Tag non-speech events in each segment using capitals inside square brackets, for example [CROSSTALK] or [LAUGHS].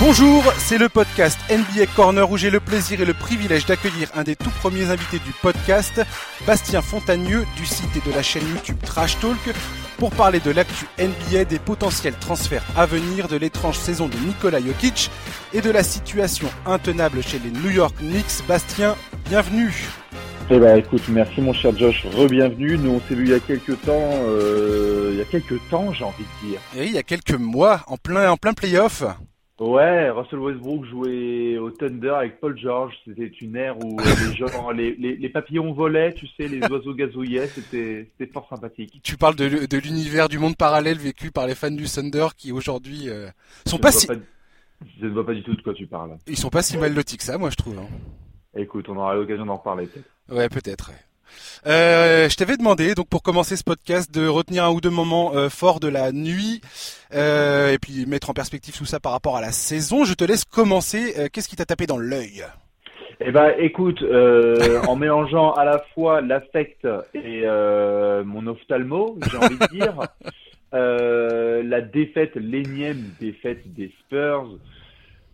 Bonjour, c'est le podcast NBA Corner où j'ai le plaisir et le privilège d'accueillir un des tout premiers invités du podcast, Bastien Fontagneux du site et de la chaîne YouTube Trash Talk, pour parler de l'actu NBA, des potentiels transferts à venir, de l'étrange saison de Nikola Jokic et de la situation intenable chez les New York Knicks. Bastien, bienvenue. Eh ben écoute, merci mon cher Josh, re-bienvenue. Nous on s'est vu il y a quelques temps, euh, il y a quelques temps j'ai envie de dire. Et oui, il y a quelques mois, en plein, en plein playoff. Ouais, Russell Westbrook jouait au Thunder avec Paul George. C'était une ère où les, gens, [LAUGHS] les, les, les, papillons volaient, tu sais, les oiseaux gazouillaient. C'était, c'était fort sympathique. Tu parles de, de l'univers du monde parallèle vécu par les fans du Thunder qui aujourd'hui euh, sont pas si. je ne vois pas du tout de quoi tu parles. Ils sont pas si mal lotis que ça, moi je trouve. Hein. Écoute, on aura l'occasion d'en reparler peut-être. Ouais, peut-être. Euh, je t'avais demandé, donc pour commencer ce podcast, de retenir un ou deux moments euh, forts de la nuit euh, et puis mettre en perspective tout ça par rapport à la saison. Je te laisse commencer. Qu'est-ce qui t'a tapé dans l'œil? Eh ben, écoute, en mélangeant à la fois l'affect et mon ophtalmo, j'ai envie de dire, [LAUGHS] la défaite, l'énième défaite des Spurs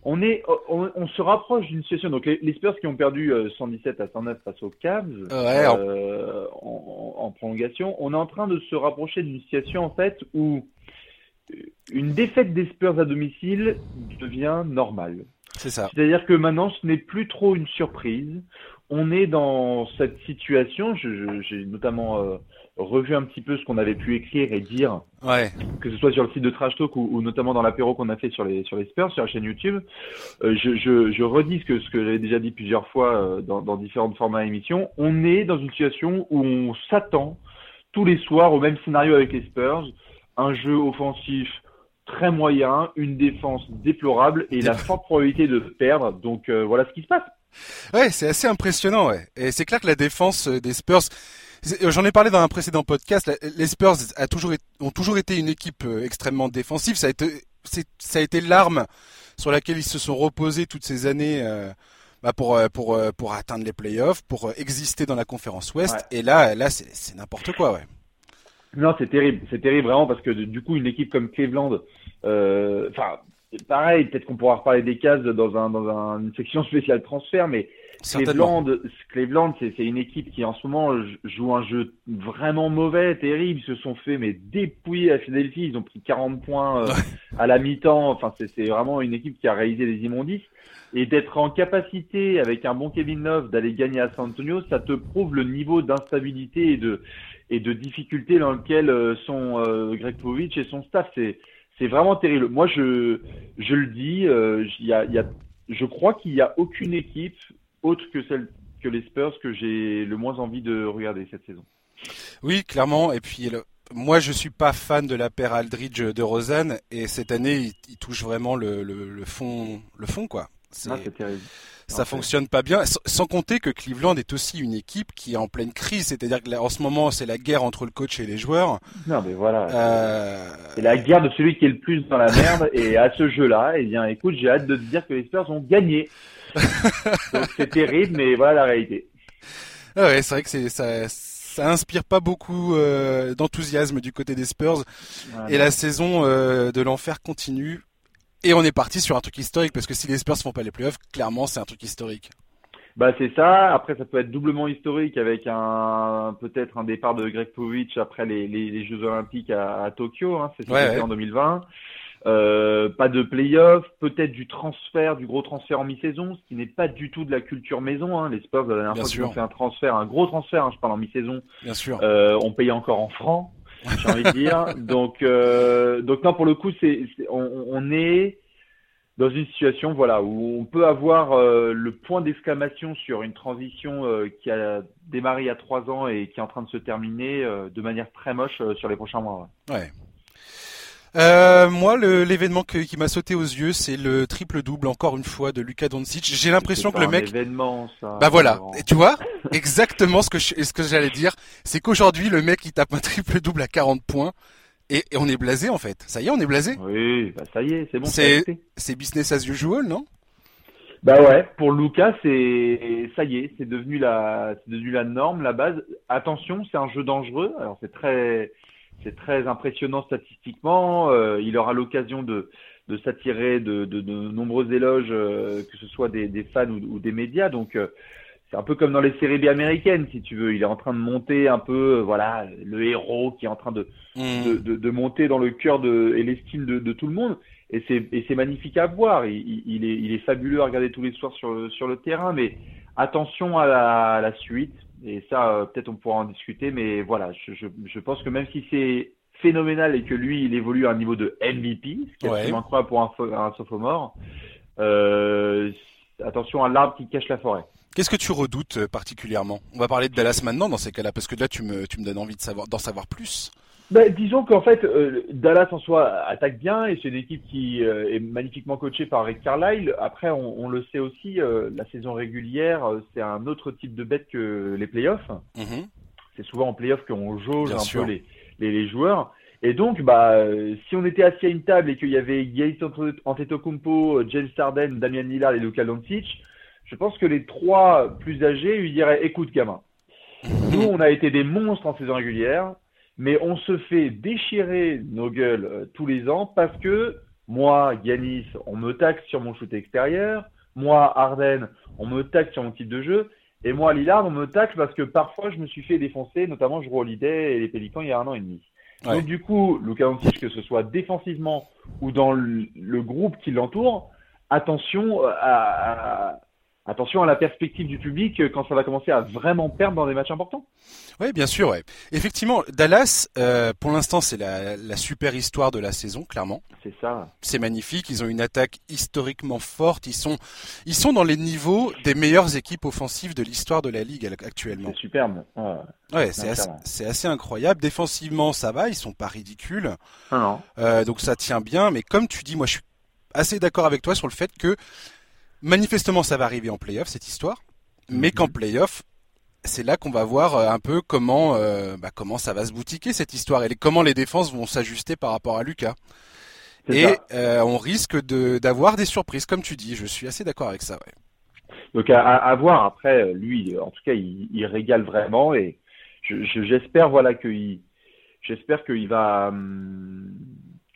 on est, on, se rapproche d'une situation. Donc les, Spurs qui ont perdu 117 euh, à 109 face aux Cavs euh, en... prolongation, on est en train de se rapprocher d'une situation en fait où une défaite des Spurs à domicile devient normale. C'est ça. C'est-à-dire que maintenant, ce n'est plus trop une surprise. On est dans cette situation. J'ai notamment euh, revu un petit peu ce qu'on avait pu écrire et dire, ouais. que ce soit sur le site de Trash Talk ou, notamment dans l'apéro qu'on a fait sur les sur les Spurs, sur la chaîne YouTube. Euh, je, je, je, redis ce que ce que j'avais déjà dit plusieurs fois euh, dans, dans différentes formats d'émission. On est dans une situation où on s'attend tous les soirs au même scénario avec les Spurs, un jeu offensif très moyen, une défense déplorable et la forte probabilité de perdre. Donc euh, voilà ce qui se passe. Ouais, c'est assez impressionnant. Ouais. Et c'est clair que la défense des Spurs J'en ai parlé dans un précédent podcast. Les Spurs a toujours, ont toujours été une équipe euh, extrêmement défensive. Ça a été, ça a été l'arme sur laquelle ils se sont reposés toutes ces années euh, bah pour, euh, pour, pour atteindre les playoffs, pour exister dans la conférence Ouest. Et là, là, c'est n'importe quoi, ouais. Non, c'est terrible, c'est terrible vraiment parce que du coup, une équipe comme Cleveland, enfin, pareil, peut-être qu'on pourra reparler des cases dans un dans un, une section spéciale transfert, mais Cleveland, Cleveland c'est une équipe qui en ce moment joue un jeu vraiment mauvais, terrible. Ils se sont fait mais dépouiller à Philadelphie. Ils ont pris 40 points euh, à la mi-temps. Enfin, c'est vraiment une équipe qui a réalisé des immondices. Et d'être en capacité, avec un bon Kevin Love, d'aller gagner à San Antonio, ça te prouve le niveau d'instabilité et de, et de difficulté dans lequel euh, sont euh, Greg Povich et son staff. C'est c'est vraiment terrible. Moi, je, je le dis, euh, y a, y a, je crois qu'il n'y a aucune équipe autre que celle que les Spurs que j'ai le moins envie de regarder cette saison. Oui, clairement. Et puis moi, je suis pas fan de la paire Aldridge de Rosanne et cette année, il, touche vraiment le, le, le, fond, le fond quoi. Ah, c'est terrible ça fonctionne pas bien. Sans compter que Cleveland est aussi une équipe qui est en pleine crise, c'est-à-dire que en ce moment c'est la guerre entre le coach et les joueurs. Non mais voilà. Euh... C'est la guerre de celui qui est le plus dans la merde et à ce jeu-là, eh bien écoute, j'ai hâte de te dire que les Spurs ont gagné. Donc c'est terrible, mais voilà la réalité. Ah ouais, c'est vrai que c'est ça. Ça inspire pas beaucoup euh, d'enthousiasme du côté des Spurs et la saison euh, de l'enfer continue. Et on est parti sur un truc historique parce que si les Spurs font pas les playoffs, clairement c'est un truc historique. Bah c'est ça. Après ça peut être doublement historique avec un peut-être un départ de Greg Povich après les, les, Jeux Olympiques à, Tokyo. Hein, c'est ouais, en 2020. Euh, pas de playoffs, peut-être du transfert, du gros transfert en mi-saison, ce qui n'est pas du tout de la culture maison. Hein. Les Spurs, la dernière fois qu'ils ont fait un transfert, un gros transfert, hein, je parle en mi-saison, Bien sûr. Euh, on payait encore en francs j'ai envie de dire. [LAUGHS] Donc, euh, donc non, pour le coup, c'est, on, on, est dans une situation, voilà, où on peut avoir euh, le point d'exclamation sur une transition qui a démarré il y a trois ans et qui est en train de se terminer de manière très moche sur les prochains mois. Ouais. Euh, moi, l'événement qui m'a sauté aux yeux, c'est le triple double encore une fois de Luka Doncic. J'ai l'impression que le mec. Événement, ça. Bah voilà. Et tu vois, exactement ce que je, ce que j'allais dire, c'est qu'aujourd'hui le mec il tape un triple double à 40 points. Et, on est blasé en fait. Ça y est, on est blasé. Oui, bah ça y est, c'est bon. C'est business as usual, non? Bah ouais, pour Luca, c'est ça y est, c'est devenu la, c'est devenu la norme, la base. Attention, c'est un jeu dangereux. Alors c'est très, c'est très impressionnant statistiquement. Euh, il aura l'occasion de, de s'attirer de, de, de, nombreux éloges, que ce soit des, des fans ou, des médias. Donc c'est un peu comme dans les séries B américaines, si tu veux. Il est en train de monter un peu, voilà, le héros qui est en train de, mmh. de, de, monter dans le cœur de, et l'estime de, tout le monde et c'est et c'est magnifique à voir. Il, il, est il est fabuleux à regarder tous les soirs sur sur le terrain, mais attention à la, la suite. Et ça, euh, peut-être on pourra en discuter, mais voilà, je, je, je pense que même si c'est phénoménal et que lui, il évolue à un niveau de MVP, ce qui est absolument incroyable pour un, un sophomore, euh, attention à l'arbre qui cache la forêt. Qu'est-ce que tu redoutes euh, particulièrement? On va parler de Dallas maintenant dans ces cas-là, parce que là, tu me, tu me donnes envie de savoir, d'en savoir plus. Ben, disons qu'en fait, euh, Dallas en soi attaque bien et c'est une équipe qui euh, est magnifiquement coachée par Rick Carlisle. Après, on, on le sait aussi, euh, la saison régulière, c'est un autre type de bête que les playoffs. Mm-hmm. C'est souvent en playoffs qu'on jauge un peu les, les, les, joueurs. Et donc, bah, si on était assis à une table et qu'il y avait Gaël Antetokounmpo, James Harden, Damian Lillard et Luka Doncic, je pense que les trois plus âgés lui diraient "Écoute, gamin, mm-hmm. nous, on a été des monstres en saison régulière." Mais on se fait déchirer nos gueules euh, tous les ans parce que moi, Yanis, on me taxe sur mon shoot extérieur, moi, Arden, on me taxe sur mon type de jeu, et moi, Lillard, on me taxe parce que parfois je me suis fait défoncer, notamment je Holiday et les Pélicans il y a un an et demi. Donc du coup, Luka Doncic, que ce soit défensivement ou dans le, le groupe qui l'entoure, attention à, à, attention à la perspective du public euh, quand ça va commencer à vraiment perdre dans des matchs importants. Oui, bien sûr. Ouais. Effectivement, Dallas, euh, pour l'instant, c'est la, la, super histoire de la saison, clairement. C'est ça. C'est magnifique. Ils ont une attaque historiquement forte. Ils sont, ils sont dans les niveaux des meilleures équipes offensives de l'histoire de la ligue actuellement. C'est superbe. Ouais, c'est assez, assez incroyable. Défensivement, ça va. Ils sont pas ridicules. Ah non. Euh, donc ça tient bien. Mais comme tu dis, moi, je suis assez d'accord avec toi sur le fait que Manifestement, ça va arriver en playoff cette histoire, mais qu'en mhm. playoff, c'est là qu'on va voir euh, un peu comment euh, bah, comment ça va se boutiquer cette histoire et comment les défenses vont s'ajuster par rapport à Lucas. Et euh, on risque d'avoir des surprises, comme tu dis. Je suis assez d'accord avec ça. Ouais. Donc à, à, voir après, lui, en tout cas, il, il régale vraiment et j'espère voilà qu'il j'espère qu'il va hum,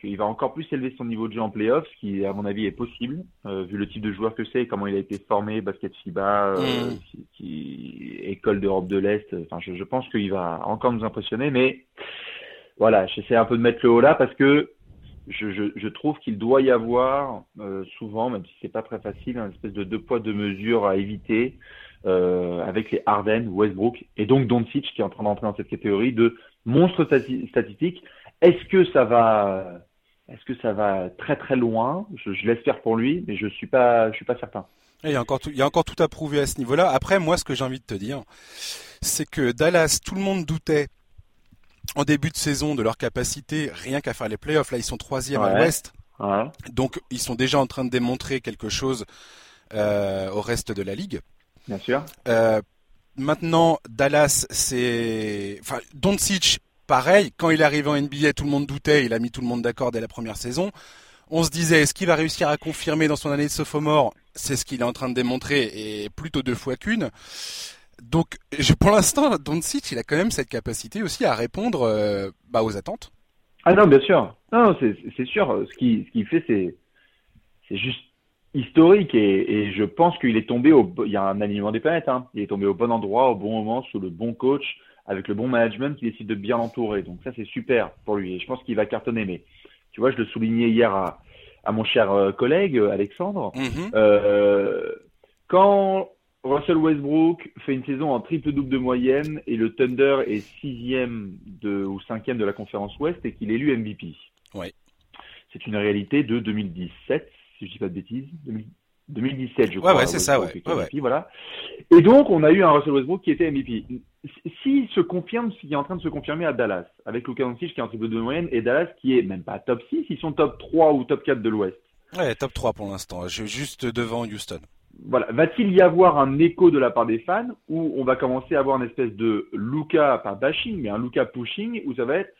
qu'il va encore plus élever son niveau de jeu en playoff, ce qui, à mon avis, est possible, euh, vu le type de joueur que c'est, comment il a été formé, basket FIBA, euh, mm. qui, école d'Europe de l'Est. Enfin, je, je pense qu'il va encore nous impressionner, mais voilà, j'essaie un peu de mettre le haut là parce que je, je, je trouve qu'il doit y avoir euh, souvent, même si c'est pas très facile, un espèce de deux poids deux mesures à éviter avec les Harden, Westbrook et donc Doncic qui est en train d'entrer dans cette catégorie de monstres statistiques. Est-ce que ça va est-ce que ça va très très loin? Je, je l'espère pour lui, mais je suis pas, je suis pas certain. il y a encore tout, il y a encore tout à prouver à ce niveau-là. Après, moi, ce que j'ai envie de te dire, c'est que Dallas, tout le monde doutait en début de saison de leur capacité, rien qu'à faire les playoffs. Là, ils sont troisième à l'Ouest, donc ils sont déjà en train de démontrer quelque chose euh, au reste de la ligue. Bien sûr. Euh, maintenant, Dallas, c'est, enfin, Doncic pareil, quand il est arrivé en NBA, tout le monde doutait, il a mis tout le monde d'accord dès la première saison. On se disait, est-ce qu'il va réussir à confirmer dans son année de sophomore? C'est ce qu'il est en train de démontrer, et plutôt deux fois qu'une. Donc, pour l'instant, Doncic, il a quand même cette capacité aussi à répondre euh, bah, aux attentes. Ah non, bien sûr. Non, c'est sûr. Ce qu'il fait, c'est juste historique et, et je pense qu'il est tombé au. Il y a un alignement des planètes. Hein. Il est tombé au bon endroit, au bon moment, sous le bon coach avec le bon management qui décide de bien l'entourer. Donc ça, c'est super pour lui. Et je pense qu'il va cartonner. Mais tu vois, je le soulignais hier à, à mon cher euh, collègue euh, Alexandre. Mm-hmm. euh, quand Russell Westbrook fait une saison en triple-double de moyenne et le Thunder est sixième de, ou cinquième de la conférence Ouest et qu'il est élu MVP. Ouais. C'est une réalité de 2017, si je dis pas de bêtises. 2017, je crois. Ouais, ouais, c'est ça, ouais. ouais, voilà. Et donc, on a eu un Russell Westbrook qui était MVP s'il se confirme, s'il est en train de se confirmer à Dallas, avec Luka Doncic qui est en triple de moyenne et Dallas qui est même pas top 6, ils sont top 3 ou top 4 de l'Ouest. Ouais, top 3 pour l'instant, juste devant Houston. Voilà, va-t-il y avoir un écho de la part des fans ou on va commencer à avoir une espèce de Luka, pas bashing, mais un Luka pushing où ça va être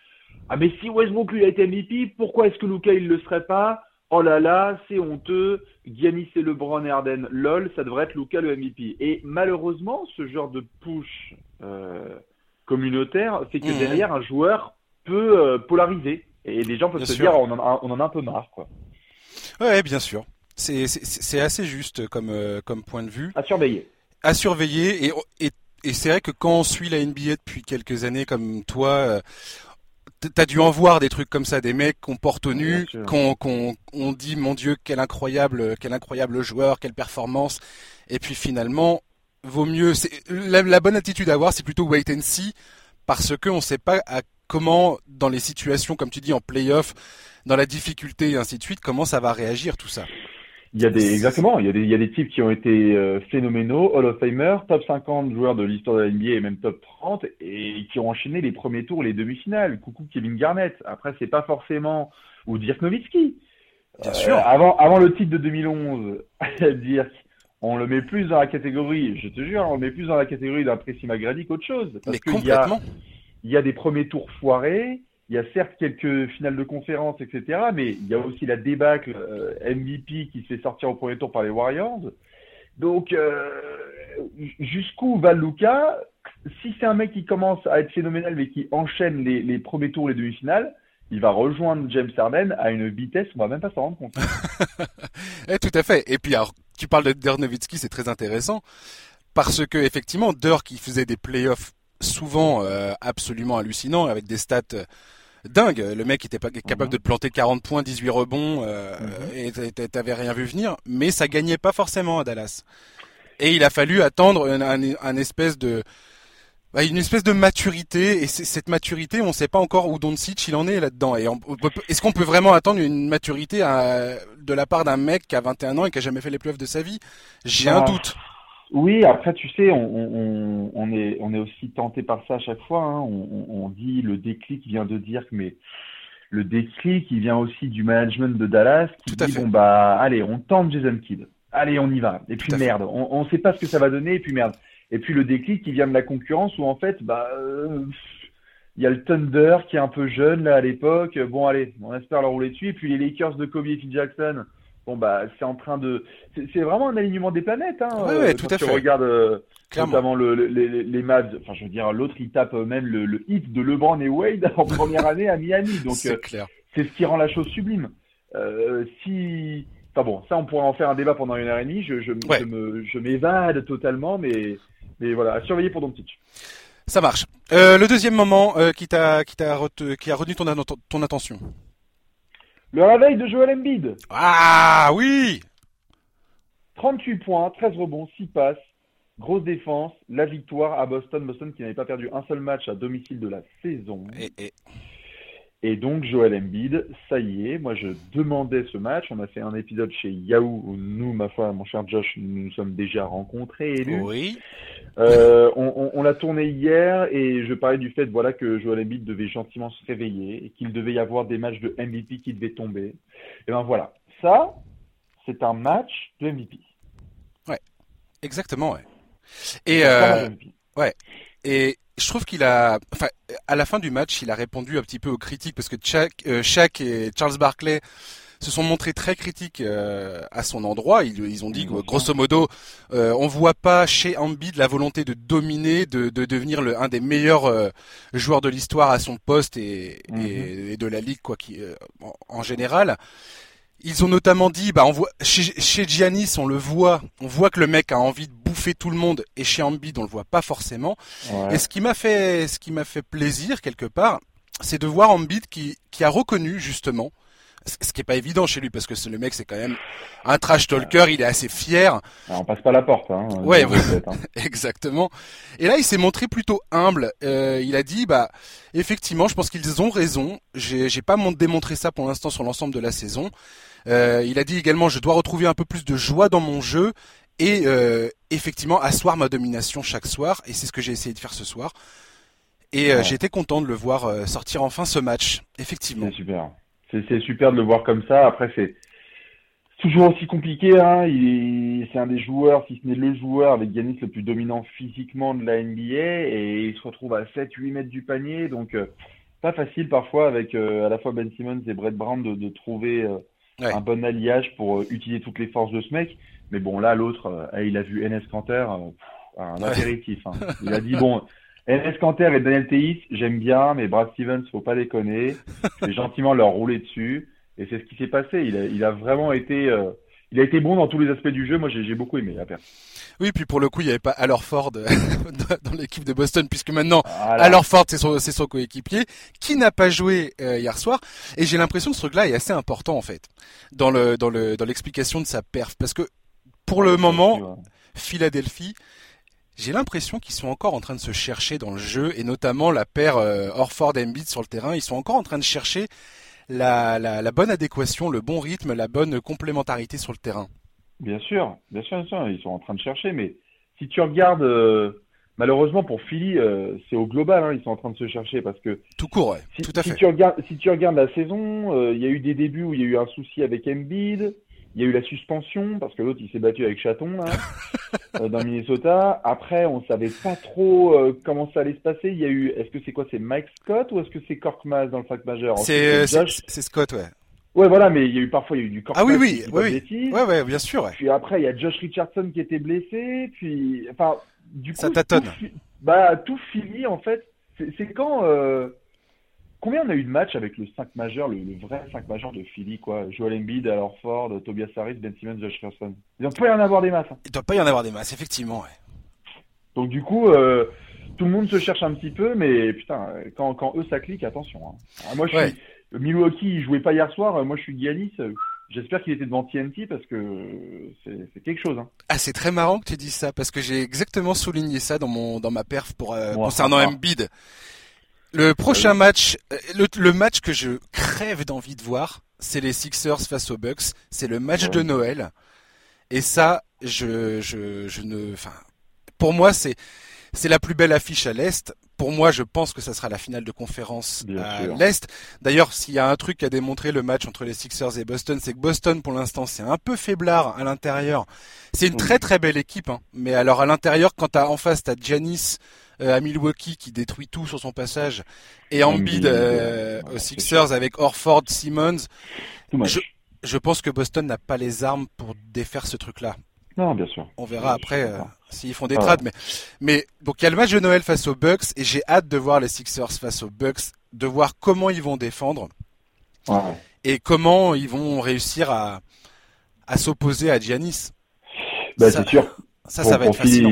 ah mais si Westbrook lui a été MVP, pourquoi est-ce que Luka il le serait pas? Oh là là, c'est honteux. Giannis et LeBron et Arden, lol, ça devrait être Luca le MVP. Et malheureusement, ce genre de push euh, communautaire fait que mhm. derrière, un joueur peut euh, polariser. Et les gens peuvent se dire, on en, a, on en a un peu marre, quoi. Ouais, bien sûr. C'est assez juste comme, comme point de vue. À surveiller. À surveiller. Et, et, et c'est vrai que quand on suit la NBA depuis quelques années comme toi, T'as dû en voir des trucs comme ça, des mecs qu'on porte au nu, qu'on on dit mon Dieu quel incroyable, quel incroyable joueur, quelle performance, et puis finalement vaut mieux. La, la, bonne attitude à avoir, c'est plutôt wait and see, parce que on sait pas à comment dans les situations, comme tu dis, en playoff, dans la difficulté et ainsi de suite, comment ça va réagir tout ça. Il y a des exactement, il y a des il y a des types qui ont été euh, phénoménaux, Hall of Famer, top 50 joueurs de l'histoire de la NBA et même top 30 et qui ont enchaîné les premiers tours, les demi-finales. Coucou Kevin Garnett. Après c'est pas forcément ou Dirk Nowitzki. Bien sûr. Euh, avant avant le titre de 2011, [LAUGHS] Dirk on le met plus dans la catégorie, je te jure, on le met plus dans la catégorie d'un Précis Magrady qu'autre chose. Parce Mais complètement. Il y, a, il y a des premiers tours foirés, il y a certes quelques finales de conférence, etc., mais il y a aussi la débâcle euh, MVP qui se fait sortir au premier tour par les Warriors. Donc, euh, jusqu'où va Luca Si c'est un mec qui commence à être phénoménal, mais qui enchaîne les, premiers tours, les demi-finales, il va rejoindre James Harden à une vitesse, on va même pas s'en rendre compte. [LAUGHS] eh, tout à fait. Et puis, alors, tu parles de Dernovitsky, c'est très intéressant parce que effectivement, Dirk qui faisait des playoffs souvent euh, absolument hallucinants avec des stats dingue. Le mec était pas capable mhm. de te planter 40 points, 18 rebonds, euh, mhm. et t'avais rien vu venir. Mais ça gagnait pas forcément à Dallas. Et il a fallu attendre un, espèce de bah, une espèce de maturité et cette maturité on sait pas encore où Doncic il en est là-dedans et est-ce qu'on peut vraiment attendre une maturité de la part d'un mec qui a 21 ans et qui a jamais fait les l'épreuve de sa vie? J'ai un doute oui, après, tu sais, on, on, on, est, on est aussi tenté par ça à chaque fois. Hein. On, on, dit le déclic vient de dire mais le déclic, il vient aussi du management de Dallas qui dit bon bah allez, on tente Jason Kidd. Allez, on y va. Et puis merde, on ne sait pas ce que ça va donner. Et puis merde. Et puis le déclic qui vient de la concurrence où en fait, bah, euh, il y a le Thunder qui est un peu jeune là à l'époque. Bon allez, on espère leur rouler dessus. Et puis les Lakers de Kobe et Phil Jackson bon bah c'est en train de c'est vraiment un alignement des planètes hein ouais, ouais, tout à tu fait. regardes euh, notamment le, les, les Mavs enfin je veux dire l'autre il tape même le, le, hit de LeBron et Wade [LAUGHS] en première année à Miami donc c'est euh, c'est ce qui rend la chose sublime. Euh, si enfin bon ça on pourrait en faire un débat pendant une heure et demie je je, m'évade totalement mais mais voilà à surveiller pour Doncic. Ça marche. Euh, le deuxième moment euh, qui t'a qui t'a qui a retenu ton ton attention le réveil de Joel Embiid. Ah oui 38 points, 13 rebonds, 6 passes, grosse défense, la victoire à Boston. Boston qui n'avait pas perdu un seul match à domicile de la saison. Et, et... donc Joel Embiid, ça y est, moi je demandais ce match. On a fait un épisode chez Yahoo où nous, ma foi, mon cher Josh, nous nous sommes déjà rencontrés, élus. Oui. Euh, on, l'a tourné hier et je parlais du fait voilà que Joel Embiid devait gentiment se réveiller et qu'il devait y avoir des matchs de MVP qui devaient tomber. Et ben voilà, ça c'est un match de MVP. Ouais, exactement, ouais. Et euh, ouais. Et je trouve qu'il a, enfin, à la fin du match, il a répondu un petit peu aux critiques parce que euh, Shaq et Charles Barkley se sont montrés très critiques euh, à son endroit. Ils, ont dit grosso modo, euh, on voit pas chez de la volonté de dominer, de, de devenir le, un des meilleurs euh, joueurs de l'histoire à son poste et, mhm. et, de la ligue quoi, qui, en, général. Ils ont notamment dit, bah, on voit, chez, chez Giannis, on le voit, on voit que le mec a envie de bouffer tout le monde, et chez Embiid, on le voit pas forcément. Et ce qui m'a fait, ce qui m'a fait plaisir quelque part, c'est de voir Embiid qui, qui a reconnu justement ce qui est pas évident chez lui parce que le mec c'est quand même un trash talker, il est assez fier. Ah, on passe pas la porte. Hein, ouais, hein. [LAUGHS] exactement. Et là, il s'est montré plutôt humble. Euh, il a dit, bah, effectivement, je pense qu'ils ont raison. J'ai, j'ai pas démontré ça pour l'instant sur l'ensemble de la saison. Euh, il a dit également, je dois retrouver un peu plus de joie dans mon jeu et euh, effectivement asseoir ma domination chaque soir. Et c'est ce que j'ai essayé de faire ce soir. Et euh, j'étais content de le voir euh, sortir enfin ce match. Effectivement. C'est super c'est super de le voir comme ça. Après, c'est toujours aussi compliqué. Hein. C'est un des joueurs, si ce n'est le joueur avec Yanis le plus dominant physiquement de la NBA et il se retrouve à 7-8 mètres du panier. Donc, euh, pas facile parfois avec euh, à la fois Ben Simmons et Brett Brown de, de trouver euh, un bon alliage pour utiliser toutes les forces de ce mec. Mais bon, là, l'autre, il a vu NS Canter, un apéritif. Hein. [LAUGHS] Il a dit, bon, NS Canter et Daniel Théis, j'aime bien, mais Brad Stevens, faut pas déconner. [LAUGHS] Je vais gentiment leur rouler dessus. Et c'est ce qui s'est passé. Il a, il a vraiment été, euh, il a été bon dans tous les aspects du jeu. Moi, j'ai beaucoup aimé la perte. Oui, puis pour le coup, il n'y avait pas Ford [LAUGHS] dans l'équipe de Boston, puisque maintenant, voilà. Ford, c'est son, son coéquipier, qui n'a pas joué euh, hier soir. Et j'ai l'impression que ce truc-là est assez important, en fait, dans le dans le dans l'explication de sa perf, parce que pour le moment, Philadelphie, j'ai l'impression qu'ils sont encore en train de se chercher dans le jeu, et notamment la paire euh, Orford-Embiid sur le terrain. Ils sont encore en train de chercher la, la, la bonne adéquation, le bon rythme, la bonne complémentarité sur le terrain. Bien sûr, bien sûr, bien sûr, ils sont en train de chercher, mais si tu regardes, euh, malheureusement pour Philly, euh, c'est au global, hein, ils sont en train de se chercher parce que tout court, ouais, si, tout à fait. Si tu regardes, si tu regardes la saison, euh, il y a eu des débuts où il y a eu un souci avec Embiid, il y a eu la suspension parce que l'autre il s'est battu avec Chaton là, [LAUGHS] dans Minnesota. Après, on savait pas trop comment ça allait se passer. Il y a eu, est-ce que c'est quoi, c'est Mike Scott ou est-ce que c'est Korkmaz dans le fac majeur C'est Scott, ouais. Ouais, voilà, mais il y a eu parfois il y a eu du corps. Ah oui, oui, oui, oui. Ouais, ouais, bien sûr. Ouais. Puis après, il y a Josh Richardson qui était blessé, puis enfin, du coup, ça tâtonne. Tout, bah, tout fini en fait. C'est quand euh... combien on a eu de matchs avec le 5 majeur, le, vrai 5 majeur de Philly, quoi? Joel Embiid, Al Ford, Tobias Harris, Ben Simmons, Josh Richardson. Il doit pas y en avoir des masses. Hein. Il doit pas y en avoir des masses, effectivement. Ouais. Donc du coup. Euh tout le monde se cherche un petit peu, mais putain, quand, quand eux ça clique, attention. Hein. Moi, je suis, Milwaukee, il jouait pas hier soir. Moi, je suis Giannis. J'espère qu'il était devant TNT parce que c'est quelque chose. Hein. Ah, c'est très marrant que tu dises ça parce que j'ai exactement souligné ça dans mon dans ma perf pour euh, concernant Embiid. Le prochain match, euh, le, le, match que je crève d'envie de voir, c'est les Sixers face aux Bucks. C'est le match de Noël. Et ça, je je je ne, enfin, pour moi, c'est c'est la plus belle affiche à l'est pour moi, je pense que ça sera la finale de conférence à l'Est. D'ailleurs, s'il y a un truc qui a démontré le match entre les Sixers et Boston, c'est que Boston, pour l'instant, c'est un peu faiblard à l'intérieur. C'est une très très belle équipe, hein. mais alors à l'intérieur, quand t'as en face, t'as Giannis euh, à Milwaukee qui détruit tout sur son passage, et Embiid euh, aux Sixers avec Orford, Simmons. Je, je pense que Boston n'a pas les armes pour défaire ce truc-là. Non, bien sûr. On verra après euh, s'ils font des trades, mais mais donc il y a le match de Noël face aux Bucks et j'ai hâte de voir les Sixers face aux Bucks, de voir comment ils vont défendre et comment ils vont réussir à à s'opposer à Giannis. Bah, c'est sûr. Ça, ça va être fascinant.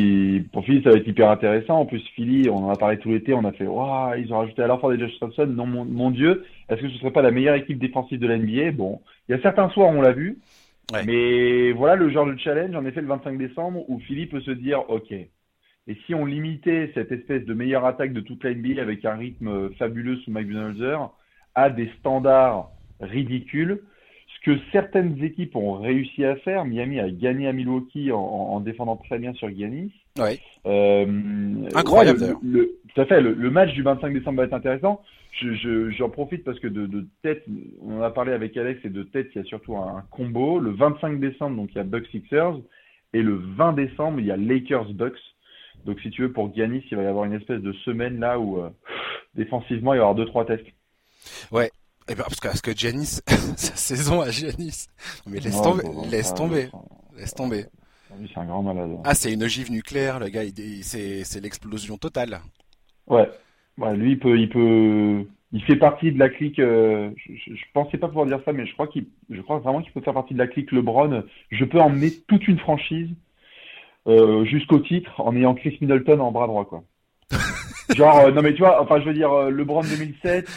pour Philly, ça va être hyper intéressant. En plus, Philly, on en a parlé tout l'été, on a fait, waouh, ils ont rajouté à fois des Josh Thompson. Non, mon, mon Dieu, est-ce que ce serait pas la meilleure équipe défensive de la NBA Bon, il y a certains soirs, on l'a vu. Mais voilà le genre de challenge, en effet, le 25 décembre, où Philippe peut se dire, OK, et si on limitait cette espèce de meilleure attaque de toute la NBA avec un rythme fabuleux sous Mike Budenholzer à des standards ridicules, que certaines équipes ont réussi à faire, Miami a gagné à Milwaukee en, défendant très bien sur Giannis. Ouais. Euh, Incroyable. le, tout à fait. Le, match du 25 décembre va être intéressant. J'en je, profite parce que de, de, tête, on en a parlé avec Alex, et de tête, il y a surtout un, combo. Le 25 décembre, donc il y a Bucks Sixers. Et le 20 décembre, il y a Lakers Bucks. Donc si tu veux, pour Giannis, il va y avoir une espèce de semaine là où euh, défensivement, il va y avoir deux trois tests. Ouais. Eh ben, parce que, parce que Giannis, [LAUGHS] sa saison à Giannis. Mais laisse tomber, laisse tomber, laisse tomber. C'est un grand malade. Ah, c'est une ogive nucléaire, le gars. C'est l'explosion totale. Ouais. ouais. Lui, il peut, il peut, il fait partie de la clique. Euh, je, je, pensais pas pouvoir dire ça, mais je crois qu'il, je crois vraiment qu'il peut faire partie de la clique LeBron. Je peux emmener toute une franchise euh, jusqu'au titre en ayant Chris Middleton en bras droit, quoi. Genre, euh, non mais tu vois, enfin je veux dire, euh, LeBron 2007,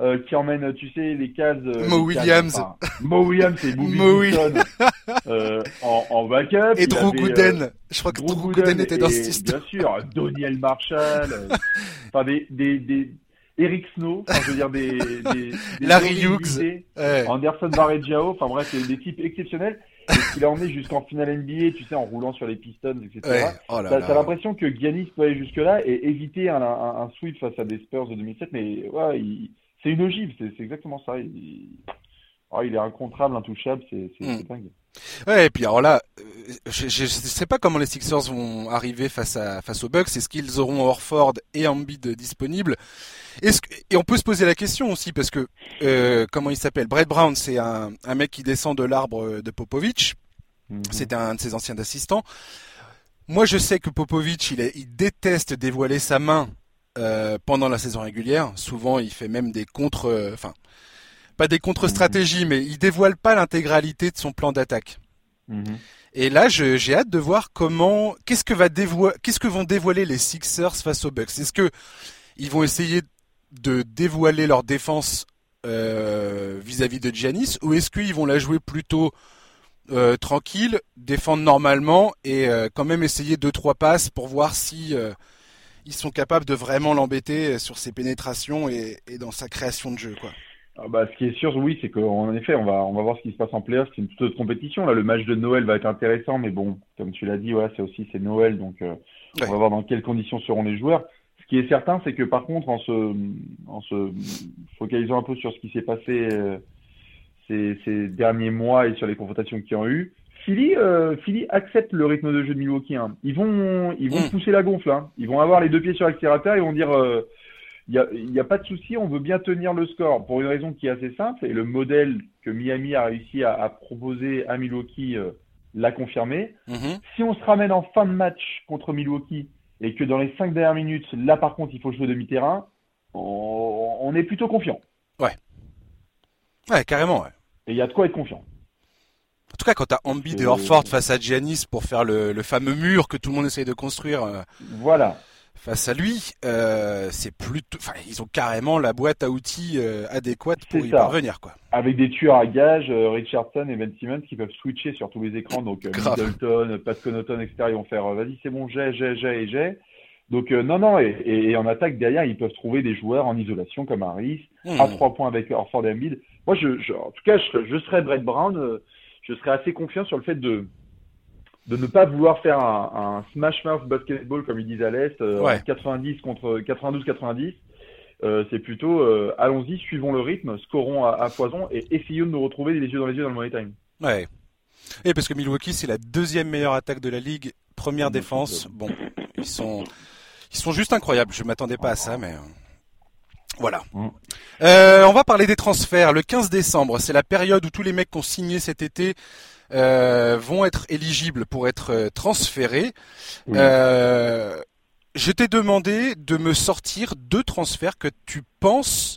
euh, qui emmène, tu sais, les cases... Mo Williams. Mo Williams et Bobby Mo en, en, backup. Et Drew Gooden. Je crois que Drew, Gooden était dans cette histoire. Bien sûr, Doniel Marshall. [LAUGHS] Enfin, des, des, des, Eric Snow, enfin, je veux dire des, des, des Larry Hughes, Anderson Varejao, enfin bref, c'est des types exceptionnels qu'il a emmené jusqu'en finale NBA, tu sais, en roulant sur les Pistons, etc. Oh T'as l'impression que Giannis peut aller jusque-là et éviter un, un, un, sweep face à des Spurs de 2007, mais ouais, c'est une ogive, c'est exactement ça. Il, oh, il est incontrable, intouchable, c'est mm. dingue. Ouais, et puis alors là, euh, je, je, sais pas comment les Sixers vont arriver face à face aux Bucks. Est-ce qu'ils auront Orford et Embiid disponibles? Est-ce et on peut se poser la question aussi parce que euh, comment il s'appelle? Brett Brown, c'est un, un mec qui descend de l'arbre de Popovich. Mhm. C'est un de ses anciens assistants. Moi, je sais que Popovich, il, il déteste dévoiler sa main euh, pendant la saison régulière. Souvent, il fait même des contre, enfin pas des contre-stratégies, mais il dévoile pas l'intégralité de son plan d'attaque. Mhm. Et là, j'ai hâte de voir comment, qu'est-ce que va dévoiler, qu'est-ce que vont dévoiler les Sixers face aux Bucks? Est-ce que ils vont essayer de dévoiler leur défense euh, vis-à-vis de Giannis, ou est-ce qu'ils vont la jouer plutôt euh, tranquille, défendre normalement et euh, quand même essayer deux trois passes pour voir si ils sont capables de vraiment l'embêter sur ses pénétrations et, et, dans sa création de jeu, quoi? Ah bah, ce qui est sûr, oui, c'est qu'en effet, on va, on va voir ce qui se passe en playoff. C'est une toute autre compétition. Là, le match de Noël va être intéressant, mais bon, comme tu l'as dit, voilà, c'est aussi c'est Noël, donc on va voir dans quelles conditions seront les joueurs. Ce qui est certain, c'est que par contre, en se, en se focalisant un peu sur ce qui s'est passé euh, ces, ces, derniers mois et sur les confrontations qu'il y a eu, Philly, euh, Philly accepte le rythme de jeu de Milwaukee. Hein. Ils vont, ils vont mm. pousser la gonfle. Hein. Ils vont avoir les deux pieds sur l'accélérateur. Ils vont dire euh, il n'y a, a, pas de souci, on veut bien tenir le score pour une raison qui est assez simple et le modèle que Miami a réussi à, proposer à Milwaukee euh, l'a confirmé. Mm-hmm. Si on se ramène en fin de match contre Milwaukee et que dans les cinq dernières minutes, là par contre il faut jouer demi-terrain, on, est plutôt confiant. Ouais. Ouais, carrément, ouais. Et il y a de quoi être confiant. En tout cas, quand tu as Embiid et Orford face à Giannis pour faire le, le, fameux mur que tout le monde essaye de construire. Euh, voilà face à lui, euh, c'est plutôt, enfin, ils ont carrément la boîte à outils euh, adéquate pour y parvenir, quoi. Avec des tueurs à gages, euh, Richardson et Ben Simmons qui peuvent switcher sur tous les écrans, donc Middleton, Pat Connaughton, etc. Ils vont faire, vas-y, c'est bon, j'ai, j'ai, j'ai et j'ai. Donc non, non, et, et, en attaque derrière, ils peuvent trouver des joueurs en isolation comme Harris, à hmm. trois points avec Orford et Embiid. Moi, je, je, en tout cas, je, je serais Brett Brown, je serais assez confiant sur le fait de de ne pas vouloir faire un, smash mouth basketball comme ils disent à l'Est, 90 euh, contre 92-90. Euh, c'est plutôt euh, allons-y, suivons le rythme, scorons à, foison et essayons de nous retrouver les yeux dans les yeux dans le money time. Ouais. Et parce que Milwaukee c'est la deuxième meilleure attaque de la ligue, première défense. Bon, ils sont ils sont juste incroyables. Je m'attendais pas à ça, mais voilà. Mm. on va parler des transferts. Le 15 décembre, c'est la période où tous les mecs qui ont signé cet été euh, vont être éligibles pour être euh, transférés. Euh, je t'ai demandé de me sortir deux transferts que tu penses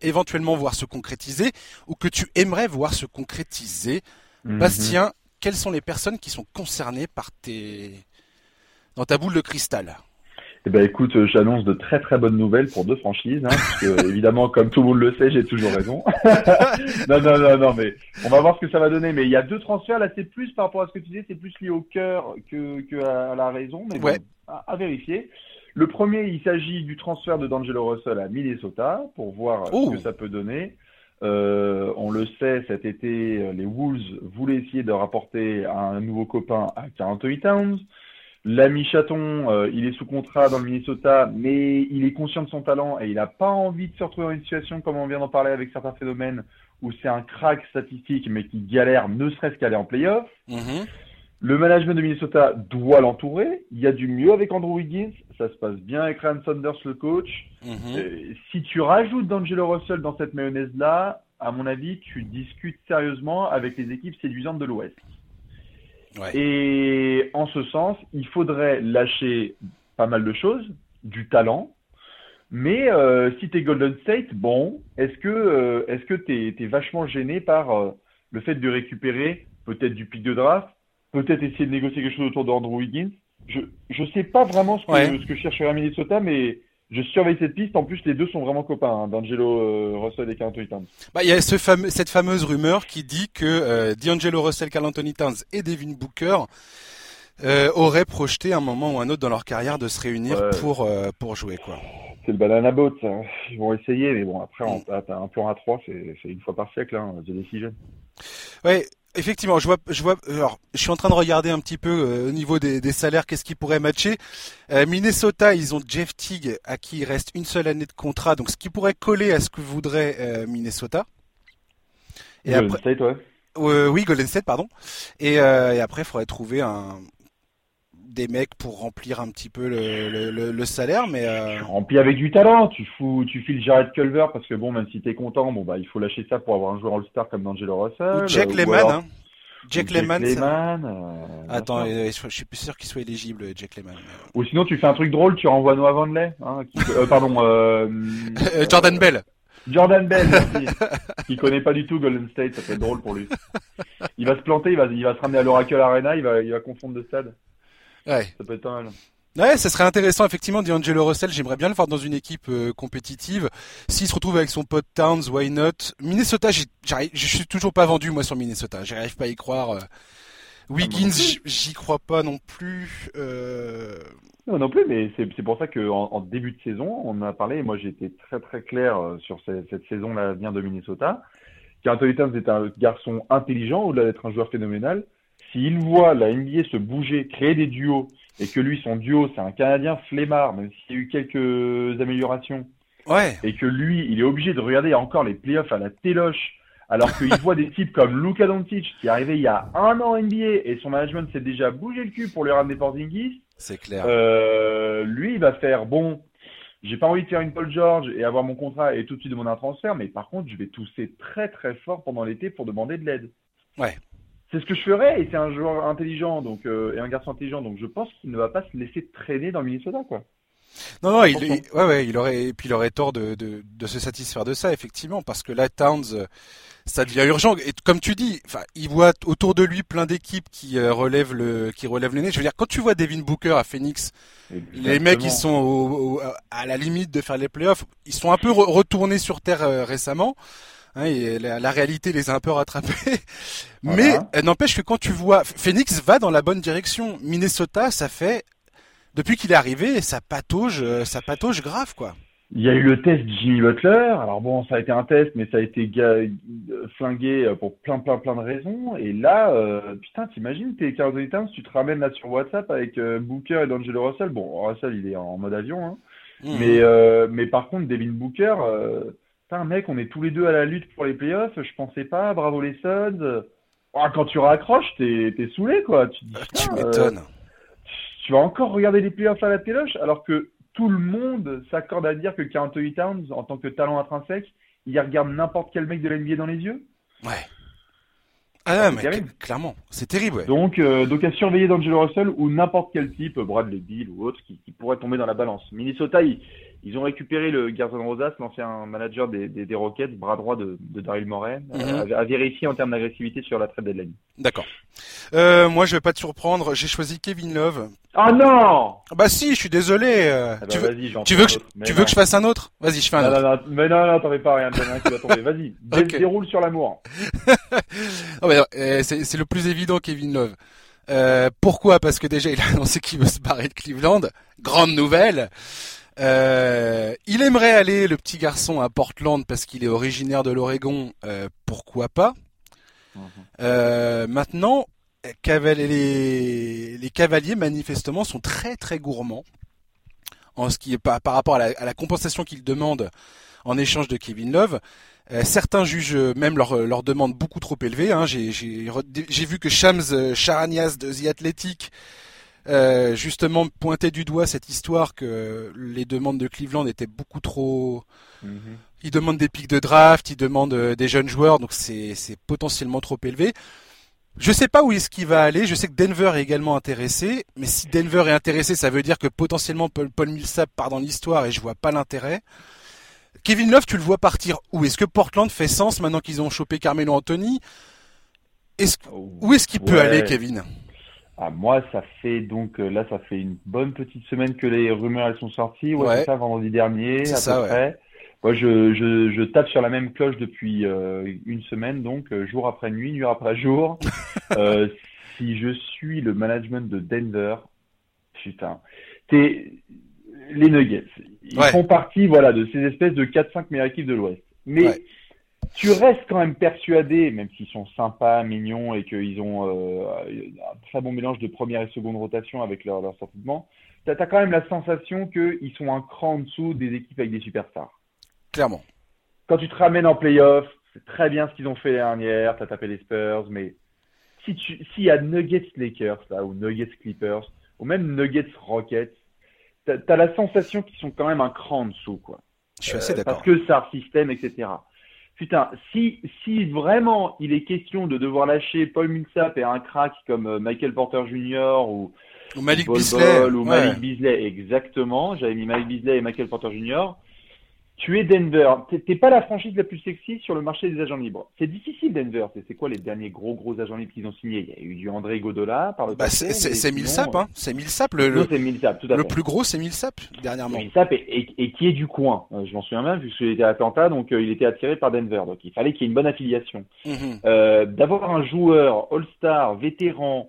éventuellement voir se concrétiser ou que tu aimerais voir se concrétiser. Mhm. Bastien, quelles sont les personnes qui sont concernées par tes dans ta boule de cristal? Eh ben écoute, euh, j'annonce de très très bonnes nouvelles pour deux franchises, hein, parce que [LAUGHS] évidemment, comme tout le monde le sait, j'ai toujours raison. [LAUGHS] non, non, non, non, mais on va voir ce que ça va donner. Mais il y a deux transferts là, c'est plus par rapport à ce que tu disais, c'est plus lié au cœur que, que à la raison, mais ouais. à, vérifier. Le premier, il s'agit du transfert de D'Angelo Russell à Minnesota pour voir ce que ça peut donner. Euh, on le sait, cet été, les Wolves voulaient essayer de rapporter un nouveau copain à Anthony Towns. L'ami Chaton, euh, il est sous contrat dans le Minnesota, mais il est conscient de son talent et il n'a pas envie de se retrouver dans une situation comme on vient d'en parler avec certains phénomènes où c'est un crack statistique mais qui galère ne serait-ce qu'à aller en playoff. Mm-hmm. Le management de Minnesota doit l'entourer. Il y a du mieux avec Andrew Wiggins. Ça se passe bien avec Ryan Saunders, le coach. Mm-hmm. si tu rajoutes D'Angelo Russell dans cette mayonnaise-là, à mon avis, tu discutes sérieusement avec les équipes séduisantes de l'Ouest. Et en ce sens, il faudrait lâcher pas mal de choses, du talent. Mais euh, si tu es Golden State, bon, est-ce que euh, est-ce que tu es, vachement gêné par euh, le fait de récupérer peut-être du pic de draft, peut-être essayer de négocier quelque chose autour d'Andrew Wiggins? Je je sais pas vraiment ce que, ce que chercherait Minnesota, mais je surveille cette piste. En plus, les deux sont vraiment copains, hein, D'Angelo euh, Russell et Carl Anthony Towns. Bah, il y a ce fameux, cette fameuse rumeur qui dit que euh, D'Angelo Russell, Carl Anthony Towns et Devin Booker euh, auraient projeté un moment ou un autre dans leur carrière de se réunir pour euh, pour jouer quoi. C'est le banana boat, ça. Ils vont essayer, mais bon après, mm. t'as un plan à trois, c'est une fois par siècle, hein, The Decision. Ouais, Effectivement, je vois, je vois. Alors, je suis en train de regarder un petit peu euh, au niveau des, des salaires, qu'est-ce qui pourrait matcher. Euh, Minnesota, ils ont Jeff Teague à qui il reste une seule année de contrat, donc ce qui pourrait coller à ce que voudrait euh, Minnesota. Et Golden après, State, ouais. oui, Golden State, pardon. Et, et après, il faudrait trouver un, des mecs pour remplir un petit peu le, le, le, salaire, mais euh... remplis avec du talent. Tu fous, tu files Jared Culver parce que bon, même si t'es content, bon bah il faut lâcher ça pour avoir un joueur All-Star comme D'Angelo Russell. Jack Lehman, hein. Jack Lehman. Euh, Attends, je, suis plus sûr qu'il soit éligible, Jack Lehman. Ou sinon tu fais un truc drôle, tu renvoies Noah Van hein, qui... euh, pardon. Euh... [LAUGHS] Jordan Bell. Jordan Bell, [LAUGHS] qui connaît pas du tout Golden State, ça peut être drôle pour lui. Il va se planter, il va, il va se ramener à l'Oracle Arena, il va, il va confondre de stade. Ouais. Ça peut être pas mal. Ouais, ça serait intéressant effectivement. D'Angelo Russell, j'aimerais bien le voir dans une équipe euh, compétitive. S'il se retrouve avec son pote Towns, why not? Minnesota, je suis toujours pas vendu moi sur Minnesota. J'arrive pas à y croire. Euh. Wiggins, j'y crois pas non plus. Euh... Non, non plus, mais c'est pour ça qu'en en, début de saison, on a parlé. Moi, j'ai été très très clair sur cette, cette saison-là vient de Minnesota. Anthony Towns est un garçon intelligent, au-delà d'être un joueur phénoménal. S'il voit la NBA se bouger, créer des duos et que lui, son duo, c'est un Canadien flemmard, même s'il y a eu quelques améliorations. Ouais. Et que lui, il est obligé de regarder encore les playoffs à la téloche, alors qu'il [LAUGHS] voit des types comme Luka Doncic, qui est arrivé il y a un an NBA, et son management s'est déjà bougé le cul pour lui ramener Porzingis. C'est clair. Euh, lui, il va faire, bon, j'ai pas envie de faire une Paul George et avoir mon contrat et tout de suite demander un transfert, mais par contre, je vais tousser très très fort pendant l'été pour demander de l'aide. Ouais c'est ce que je ferais et c'est un joueur intelligent donc euh, et un garçon intelligent donc je pense qu'il ne va pas se laisser traîner dans le Minnesota quoi. Non non, il, ouais ouais, il aurait et puis il aurait tort de, de, de se satisfaire de ça effectivement parce que là Towns euh, ça devient urgent et comme tu dis, enfin, il voit autour de lui plein d'équipes qui euh, relèvent le qui relèvent le nez. Je veux dire quand tu vois Devin Booker à Phoenix, les mecs ils sont à la limite de faire les playoffs, ils sont un peu retournés sur terre récemment. Hein, et la, réalité les a un peu rattrapés. [LAUGHS] Mais euh, n'empêche que quand tu vois, Phoenix va dans la bonne direction. Minnesota, ça fait depuis qu'il est arrivé, ça patauge, euh, ça patauge grave quoi. Il y a eu le test Jimmy Butler. Alors bon, ça a été un test, mais ça a été flingué euh, pour plein, plein, plein de raisons. Et là, putain, t'imagines, t'es Carl Towns, tu te ramènes là sur WhatsApp avec Booker et D'Angelo Russell. Bon, Russell, il est en mode avion, hein. Mmh. Mais, mais par contre, Devin Booker, Putain, mec, on est tous les deux à la lutte pour les playoffs. Je pensais pas. Bravo les Suns. Oh, quand tu raccroches, t'es es saoulé, quoi. Tu, dis, tu m'étonnes. tu vas encore regarder les playoffs à la téloche alors que tout le monde s'accorde à dire que 48 Towns, en tant que talent intrinsèque, il regarde n'importe quel mec de l'NBA dans les yeux. Ouais. Ah, mais clairement, c'est terrible. Ouais. Donc, euh, donc à surveiller d'Angelo Russell ou n'importe quel type, Bradley Bill ou autre, qui, qui pourrait tomber dans la balance. Minnesota, il, ils ont récupéré le Garzon Rosas, l'ancien manager des, des, des, Rockets, bras droit de, de Daryl Morey, mhm. à, vérifier en termes d'agressivité sur la trade deadline. D'accord. Euh, moi, je vais pas te surprendre. J'ai choisi Kevin Love. Ah non Bah si, je suis désolé. Euh, ah bah tu veux, tu veux que, je, tu veux que je fasse un autre? Vas-y, je fais un non, autre. Non, non, mais non, non, t'en fais pas rien. Qui va tomber. Vas-y, [LAUGHS] okay. déroule sur l'amour. [LAUGHS] oh, bah, c'est le plus évident, Kevin Love. Euh, pourquoi? Parce que déjà, il a annoncé qu'il veut se barrer de Cleveland. Grande nouvelle. Euh, il aimerait aller, le petit garçon, à Portland parce qu'il est originaire de l'Oregon. Euh, pourquoi pas mhm. euh, Maintenant, les, les, cavaliers manifestement sont très très gourmands en ce qui est par, par rapport à la, compensation qu'ils demandent en échange de Kevin Love. certains jugent même leur, leur demande beaucoup trop élevée. Hein. J'ai vu que Shams Charanias de The Athletic euh, justement pointer du doigt cette histoire que les demandes de Cleveland étaient beaucoup trop. Mhm. Ils demandent des pics de draft, ils demandent euh, des jeunes joueurs, donc c'est potentiellement trop élevé. Je sais pas où est-ce qu'il va aller. Je sais que Denver est également intéressé, mais si Denver est intéressé, ça veut dire que potentiellement Paul, Paul Millsap part dans l'histoire et je vois pas l'intérêt. Kevin Love, tu le vois partir où? Est-ce que Portland fait sens maintenant qu'ils ont chopé Carmelo Anthony? Est Où est-ce qu'il peut aller, Kevin? Ah, moi, ça fait donc euh, là, ça fait une bonne petite semaine que les rumeurs elles sont sorties. Ouais, c'est ça, vendredi dernier, à ça, peu près. Moi, je, je, je, tape sur la même cloche depuis euh, une semaine, donc euh, jour après nuit, nuit après jour. [LAUGHS] si je suis le management de Denver, putain, t'es les Nuggets. Ils font partie, voilà, de ces espèces de 4-5 meilleures équipes de l'Ouest. Mais tu restes quand même persuadé, même s'ils sont sympas, mignons et qu'ils ont euh, un très bon mélange de première et seconde rotation avec leur, leur banc, tu as, quand même la sensation qu'ils sont un cran en dessous des équipes avec des superstars. Clairement. Quand tu te ramènes en playoff, c'est très bien ce qu'ils ont fait dernière, tu as tapé les Spurs, mais si tu s'il y a Nuggets Lakers là, ou Nuggets Clippers, ou même Nuggets Rockets, tu as, la sensation qu'ils sont quand même un cran en dessous. Quoi. Je suis assez euh, d'accord. Parce que ça système, etc putain, si, si vraiment il est question de devoir lâcher Paul Millsap et un crack comme euh, Michael Porter Jr. ou, ou Malik Beasley, ou Malik Beasley, exactement. J'avais mis Malik Beasley et Michael Porter Jr. tu es Denver. T'es pas la franchise la plus sexy sur le marché des agents libres. C'est difficile Denver. C'est quoi les derniers gros gros agents libres qu'ils ont signés? Il y a eu du André Godola par le bah, passé. C'est Millsap, hein. C'est Millsap le, le, Millsap, tout à le plus gros, c'est Millsap dernièrement. Millsap et, et, qui est du coin. Euh, je m'en souviens vu qu'il était à Atlanta, donc euh, il était attiré par Denver. Donc il fallait qu'il y ait une bonne affiliation. Mhm. euh, D'avoir un joueur All-Star vétéran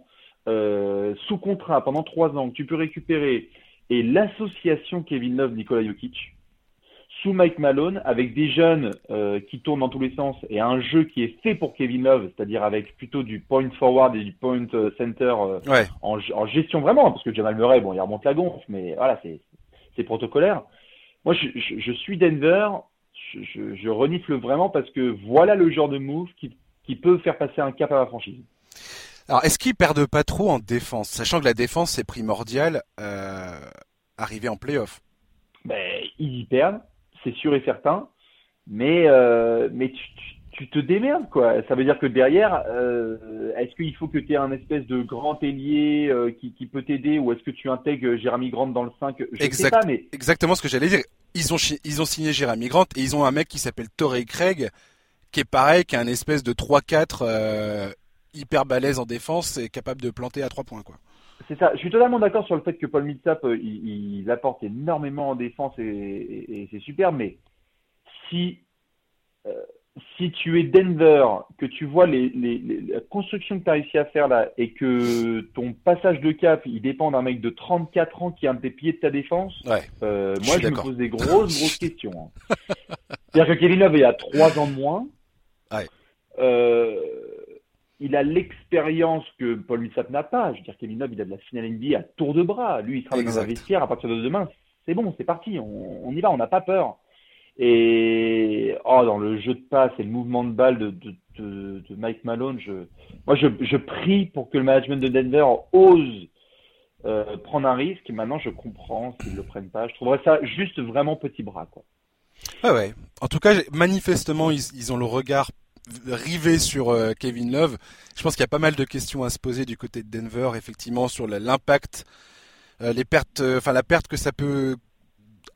sous contrat pendant trois ans que tu peux récupérer et l'association Kevin Love Nikola Jokic sous Mike Malone avec des jeunes euh, qui tournent dans tous les sens et un jeu qui est fait pour Kevin Love, c'est-à-dire avec plutôt du point forward et du point euh, center euh, en, en, gestion vraiment, parce que Jamal Murray, bon, il remonte la gonfle, mais voilà, c'est protocolaire. Moi, je, je, je suis Denver, je, renifle vraiment parce que voilà le genre de move qui, qui peut faire passer un cap à la franchise. Alors, est-ce qu'ils perdent pas trop en défense, sachant que la défense c'est primordial, euh, arriver en playoff? Ben, ils y perdent c'est sûr et certain. Mais, euh, mais tu, tu, te démerdes, quoi. Ça veut dire que derrière, euh, est-ce qu'il faut que tu aies un espèce de grand ailier euh, qui, qui peut t'aider ou est-ce que tu intègres Jérémy Grant dans le 5 Je exact, sais pas, mais... Exactement ce que j'allais dire. Ils ont, ils ont signé Jérémy Grant et ils ont un mec qui s'appelle Torrey Craig, qui est pareil, qui a un espèce de 3-4 euh, hyper balèze en défense et capable de planter à 3 points, quoi. C'est ça. Je suis totalement d'accord sur le fait que Paul Millsap, euh, il, il, apporte énormément en défense et, et, c'est super. Mais si euh, si tu es Denver, que tu vois les, les, les la construction que tu as réussi à faire là et que ton passage de cap, il dépend d'un mec de 34 ans qui a un des pieds de ta défense, ouais, euh, moi je, me pose des grosses grosses questions. Hein. C'est-à-dire que Kevin Love il a 3 ans de moins. Ouais. Euh, il a l'expérience que Paul Millsap n'a pas. Je veux dire, Kevin Love, il a de la finale NBA à tour de bras. Lui, il travaille dans un vestiaire à partir de demain. C'est bon, c'est parti. On, y va, on n'a pas peur. Et oh, dans le jeu de passe et le mouvement de balle de, de, de, Mike Malone, je, moi, je, je, prie pour que le management de Denver ose euh, prendre un risque. Et maintenant, je comprends s'ils le prennent pas. Je trouverais ça juste vraiment petit bras, quoi. Ouais, ouais. En tout cas, manifestement, ils, ils ont le regard rivé sur euh, Kevin Love. Je pense qu'il y a pas mal de questions à se poser du côté de Denver, effectivement, sur l'impact, euh, les pertes, euh, enfin la perte que ça peut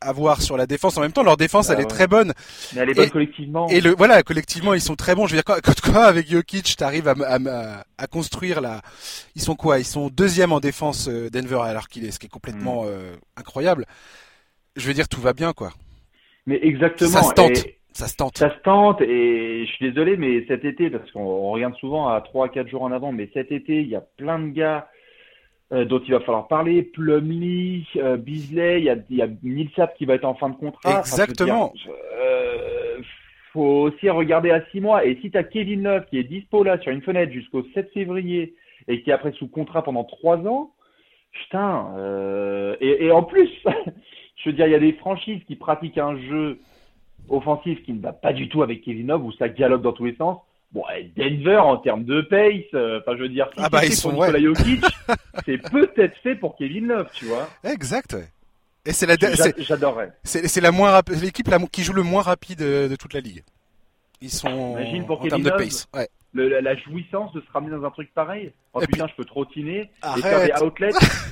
avoir sur la défense. En même temps, leur défense, elle bah est très bonne. Mais elle est bonne collectivement. Et le, voilà, collectivement, ils sont très bons. Je veux dire, quand, quoi, avec Jokic, t'arrives à, à, à, construire la, ils sont quoi? Ils sont deuxième en défense, Denver, alors qu'il est, ce qui est complètement mm. incroyable. Je veux dire, tout va bien, quoi. Mais exactement. Ça se tente. Ça se tente. Ça se tente et je suis désolé, mais cet été, parce qu'on regarde souvent à 3 4 jours en avant, mais cet été, il y a plein de gars euh, dont il va falloir parler. Plumlee, euh, Beasley, il y a, il y a Millsap qui va être en fin de contrat. Exactement. euh, faut aussi regarder à 6 mois. Et si tu as Kevin Love qui est dispo là sur une fenêtre jusqu'au 7 février et qui est après sous contrat pendant 3 ans, putain. Euh, et, et en plus, [LAUGHS] je veux dire, il y a des franchises qui pratiquent un jeu offensif qui ne va pas du tout avec Kevin Love où ça dialogue dans tous les sens. Bon, Denver en termes de pace, euh, enfin je veux dire, ah bah, ils sont, pour Jokic, [LAUGHS] c'est peut-être fait pour Kevin Love, tu vois. Exact. Et c'est la, j'adorerais. C'est la moins l'équipe qui joue le moins rapide de, toute la ligue. Ils sont pour en termes de pace. Ouais. Le, la, jouissance de se ramener dans un truc pareil. Oh putain, je peux trottiner et faire des outlets.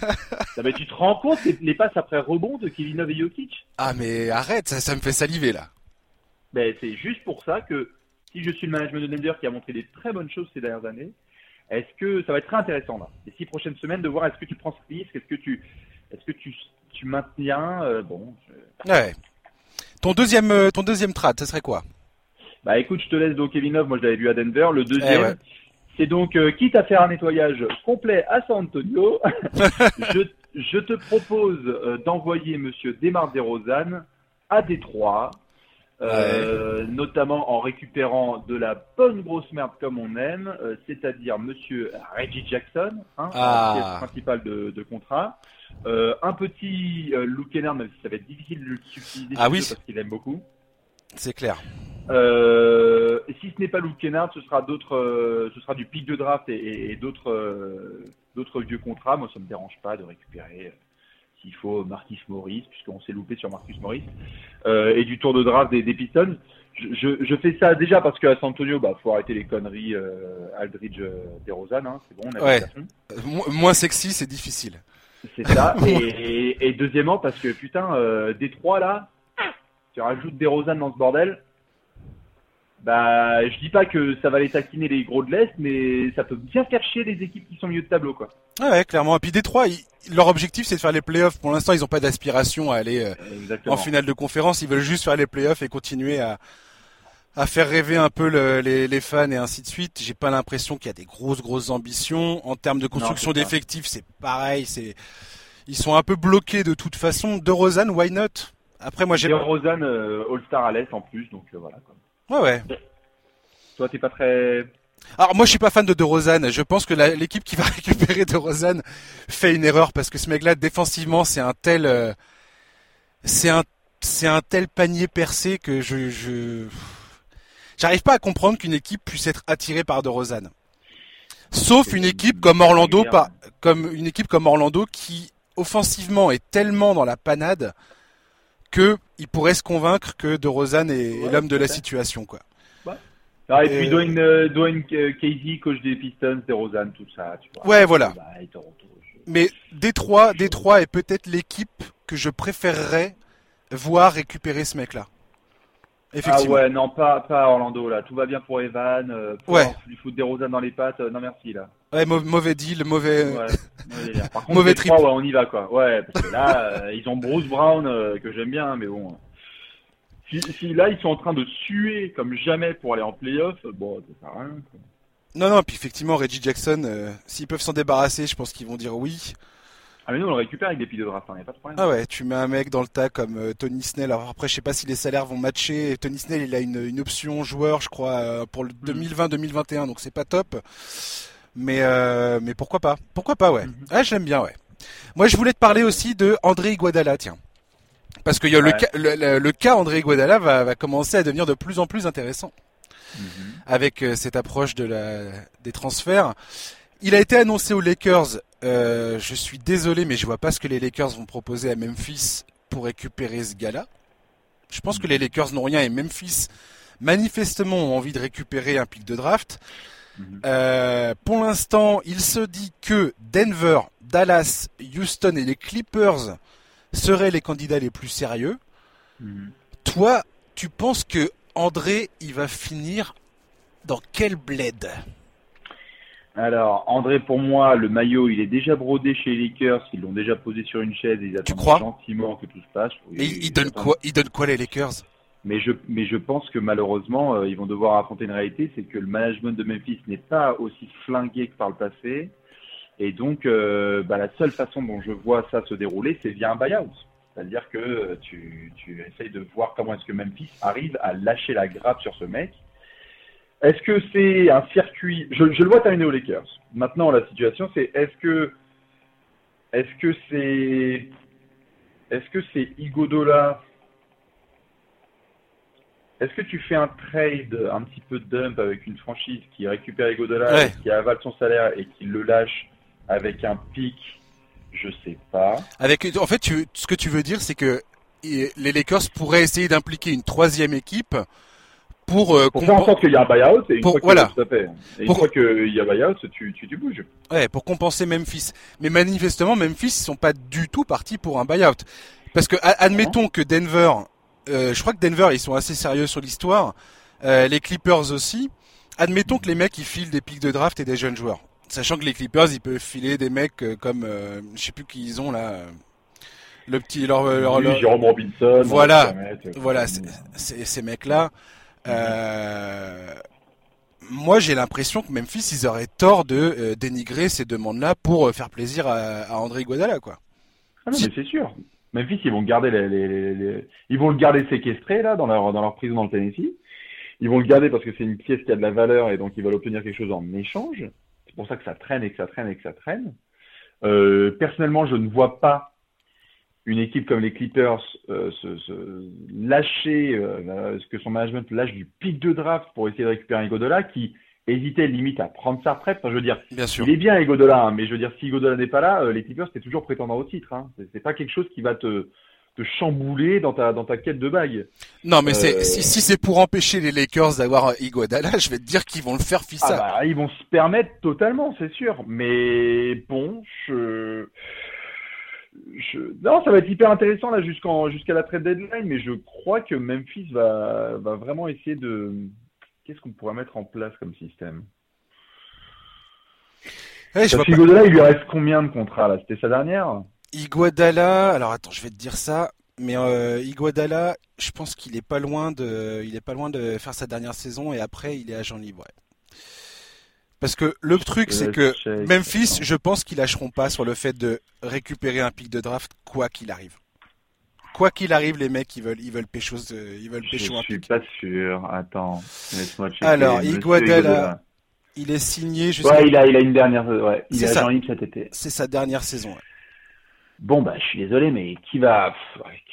[LAUGHS] mais tu te rends compte les, passes après rebond de Kevin Love et Jokic? Ah mais arrête, ça, ça me fait saliver là. Ben, c'est juste pour ça que si je suis le management de Denver qui a montré des très bonnes choses ces dernières années, est-ce que ça va être très intéressant là, les six prochaines semaines, de voir est-ce que tu prends ce risque, est-ce que tu, est-ce que tu, tu maintiens, euh, bon. Ouais. Ton deuxième, euh, ton deuxième trad, ce serait quoi? Bah écoute, je te laisse donc Kevin Love, moi je l'avais vu à Denver. Le deuxième, eh c'est donc euh, quitte à faire un nettoyage complet à San Antonio, [LAUGHS] je, je, te propose d'envoyer Monsieur Demar DeRozan à Détroit euh, notamment en récupérant de la bonne grosse merde comme on aime, euh, c'est-à-dire Monsieur Reggie Jackson, hein, ah. principal de, de contrat, euh, un petit Luke Kennard, même si ça va être difficile de le subtiliser ah, oui. parce qu'il aime beaucoup. C'est clair. Si ce n'est pas Luke Kennard, ce sera d'autres, ce sera du pic de draft et, et d'autres, d'autres vieux contrats. Moi, ça me dérange pas de récupérer s'il faut Marcus Morris, puisqu'on s'est loupé sur Marcus Morris, euh, et du tour de draft des, des Pistons. Je, je, fais ça déjà parce qu'à San Antonio, bah, faut arrêter les conneries euh, Aldridge euh, DeRozan, hein, c'est bon, on a ouais. Moins sexy, c'est difficile. C'est ça. [LAUGHS] et, et, deuxièmement parce que putain, euh, Détroit là, tu rajoutes des Rosanne dans ce bordel, bah, je dis pas que ça va les taquiner les gros de l'Est, mais ça peut bien faire chier les équipes qui sont milieu de tableau, quoi. ouais, clairement. Et puis Détroit, leur objectif c'est de faire les playoffs. Pour l'instant, ils n'ont pas d'aspiration à aller euh, en finale de conférence. Ils veulent juste faire les playoffs et continuer à, à faire rêver un peu les, les, fans et ainsi de suite. J'ai pas l'impression qu'il y a des grosses grosses ambitions en termes de construction d'effectifs. C'est pareil. C'est ils sont un peu bloqués de toute façon. De Rosanne, why not? Après, moi j'ai. De Rosanne euh, All Star à l'est en plus, donc euh, voilà. Quoi. Ouais, ouais. Toi, t'es pas très. Alors moi je suis pas fan de De Rosanne. Je pense que l'équipe qui va [LAUGHS] récupérer De Rosanne fait une erreur parce que ce mec-là défensivement c'est un tel, euh, c'est un, c'est un tel panier percé que je, je, j'arrive pas à comprendre qu'une équipe puisse être attirée par De Rosanne. Sauf une équipe comme Orlando, pas, comme une équipe comme Orlando qui offensivement est tellement dans la panade que il pourrait se convaincre que De Rosanne est, l'homme de la situation, quoi. Ah, et, puis Dwayne, euh, Dwayne euh, Casey, coach des Pistons, De Rosanne, tout ça. Tu vois. Ouais, voilà. Bah, Mais Détroit, Détroit est peut-être l'équipe que je préférerais voir récupérer ce mec-là. Ah ouais, non, pas, pas Orlando, là. Tout va bien pour Evan. Euh, ouais. Il fout des Rosanne dans les pattes. non, merci, là. Ouais, mauvais deal, mauvais. Ouais, Par contre, mauvais trip. Ouais, on y va, quoi. Ouais, parce que là, [LAUGHS] ils ont Bruce Brown, que j'aime bien, mais bon. Si, là ils sont en train de suer comme jamais pour aller en playoff, bon, ça sert à rien. Non, non, puis effectivement, Reggie Jackson, euh, s'ils peuvent s'en débarrasser, je pense qu'ils vont dire oui. Ah mais nous on le récupère avec des piles de draft, hein, y a pas de problème. Ah ouais, tu mets un mec dans le tas comme euh, Tony Snell. Alors après, je sais pas si les salaires vont matcher. Tony Snell, il a une, une option joueur, je crois, euh, pour le 2020-2021, hmm. donc c'est pas top. Mais mais pourquoi pas? Pourquoi pas, ouais. Hmm. Ah, je l'aime bien, ouais. Moi, je voulais te parler aussi de André Iguodala, tiens. Parce que le, cas, le, cas André Guadala va, va, commencer à devenir de plus en plus intéressant mhm. avec euh, cette approche de la, des transferts. Il a été annoncé aux Lakers. Euh, je suis désolé, mais je vois pas ce que les Lakers vont proposer à Memphis pour récupérer ce gars-là. Je pense que les mhm. Lakers n'ont rien et Memphis manifestement ont envie de récupérer un pic de draft. Euh, pour l'instant, il se dit que Denver, Dallas, Houston et les Clippers seraient les candidats les plus sérieux. Mhm. Toi, tu penses que André, il va finir dans quel bled? Alors, André, pour moi, le maillot, il est déjà brodé chez les Lakers. Ils l'ont déjà posé sur une chaise. ils attendent gentiment que tout se passe. Et ils, donnent quoi? Ils donnent quoi les Lakers? Mais je, mais je pense que malheureusement, euh, ils vont devoir affronter une réalité, c'est que le management de Memphis n'est pas aussi flingué que par le passé. Et donc, euh, bah, la seule façon dont je vois ça se dérouler, c'est via un buyout. C'est-à-dire que tu, tu essayes de voir comment est-ce que Memphis arrive à lâcher la grappe sur ce mec. Est-ce que c'est un circuit je, le vois terminer aux Lakers. Maintenant, la situation, c'est est-ce que est-ce que c'est est-ce que c'est Igodola Est-ce que tu fais un trade un petit peu dump avec une franchise qui récupère Igodola, qui avale son salaire et qui le lâche avec un pic? Je sais pas. Avec, en fait, tu, ce que tu veux dire, c'est que les Lakers pourraient essayer d'impliquer une troisième équipe pour, euh, pour faire en sorte qu'il y a un buyout et une pour, fois voilà. tout à fait. Et une fois qu'il y a buyout, tu, tu, tu bouges. Ouais, pour compenser Memphis. Mais manifestement, Memphis ils sont pas du tout partis pour un buyout. Parce que admettons que Denver, euh, je crois que Denver ils sont assez sérieux sur l'histoire, euh, les Clippers aussi. Admettons que les mecs ils filent des pics de draft et des jeunes joueurs. Sachant que les Clippers, ils peuvent filer des mecs euh, comme, euh, je sais plus qui ils ont là. Le petit, leur, Jérôme Robinson. Voilà, voilà, ces mecs-là. Euh, moi, j'ai l'impression que Memphis, ils auraient tort de dénigrer ces demandes-là pour faire plaisir à, André Guadala, quoi. Ah non, mais c'est sûr. Memphis, ils vont garder les, les, les, ils vont le garder séquestré là dans leur dans leur prison dans le Tennessee. Ils vont le garder parce que c'est une pièce qui a de la valeur et donc ils veulent obtenir quelque chose en échange. C'est pour ça que ça traîne et que ça traîne et que ça traîne. Euh, personnellement, je ne vois pas une équipe comme les Clippers euh, se, lâcher, euh, ce que son management lâche du pic de draft pour essayer de récupérer Igodola, qui hésitait limite à prendre sa retraite. Enfin, je veux dire, bien sûr. il est bien Igodola, hein, mais je veux dire, si Igodola n'est pas là, les Clippers, c'est toujours prétendant au titre. Hein. C'est pas quelque chose qui va te, te chambouler dans ta dans ta quête de bague. Non, mais c'est euh, si, si c'est pour empêcher les Lakers d'avoir Iguodala, [LAUGHS] je vais te dire qu'ils vont le faire fissa. Ah bah, ils vont se permettre totalement, c'est sûr. Mais bon, je Non, ça va être hyper intéressant là jusqu'en jusqu'à la trade deadline, mais je crois que Memphis va, va vraiment essayer de. Qu'est-ce qu'on pourrait mettre en place comme système ouais, Parce il lui reste combien de contrats là? C'était sa dernière? Iguodala, alors attends, je vais te dire ça, mais euh, Iguodala, je pense qu'il est pas loin de, il est pas loin de faire sa dernière saison et après il est agent libre. Parce que le truc, c'est que Memphis, je pense qu'ils lâcheront pas sur le fait de récupérer un pic de draft quoi qu'il arrive. Quoi qu'il arrive, les mecs, ils veulent, ils veulent pécho, ils veulent pécho un. Je suis pas sûr. Attends, laisse-moi checker. Alors, Iguodala, il est signé. Je ouais, il a, il a une dernière, ouais, il est, agent libre cet été. C'est sa dernière saison. Bon, bah, je suis désolé, mais qui va,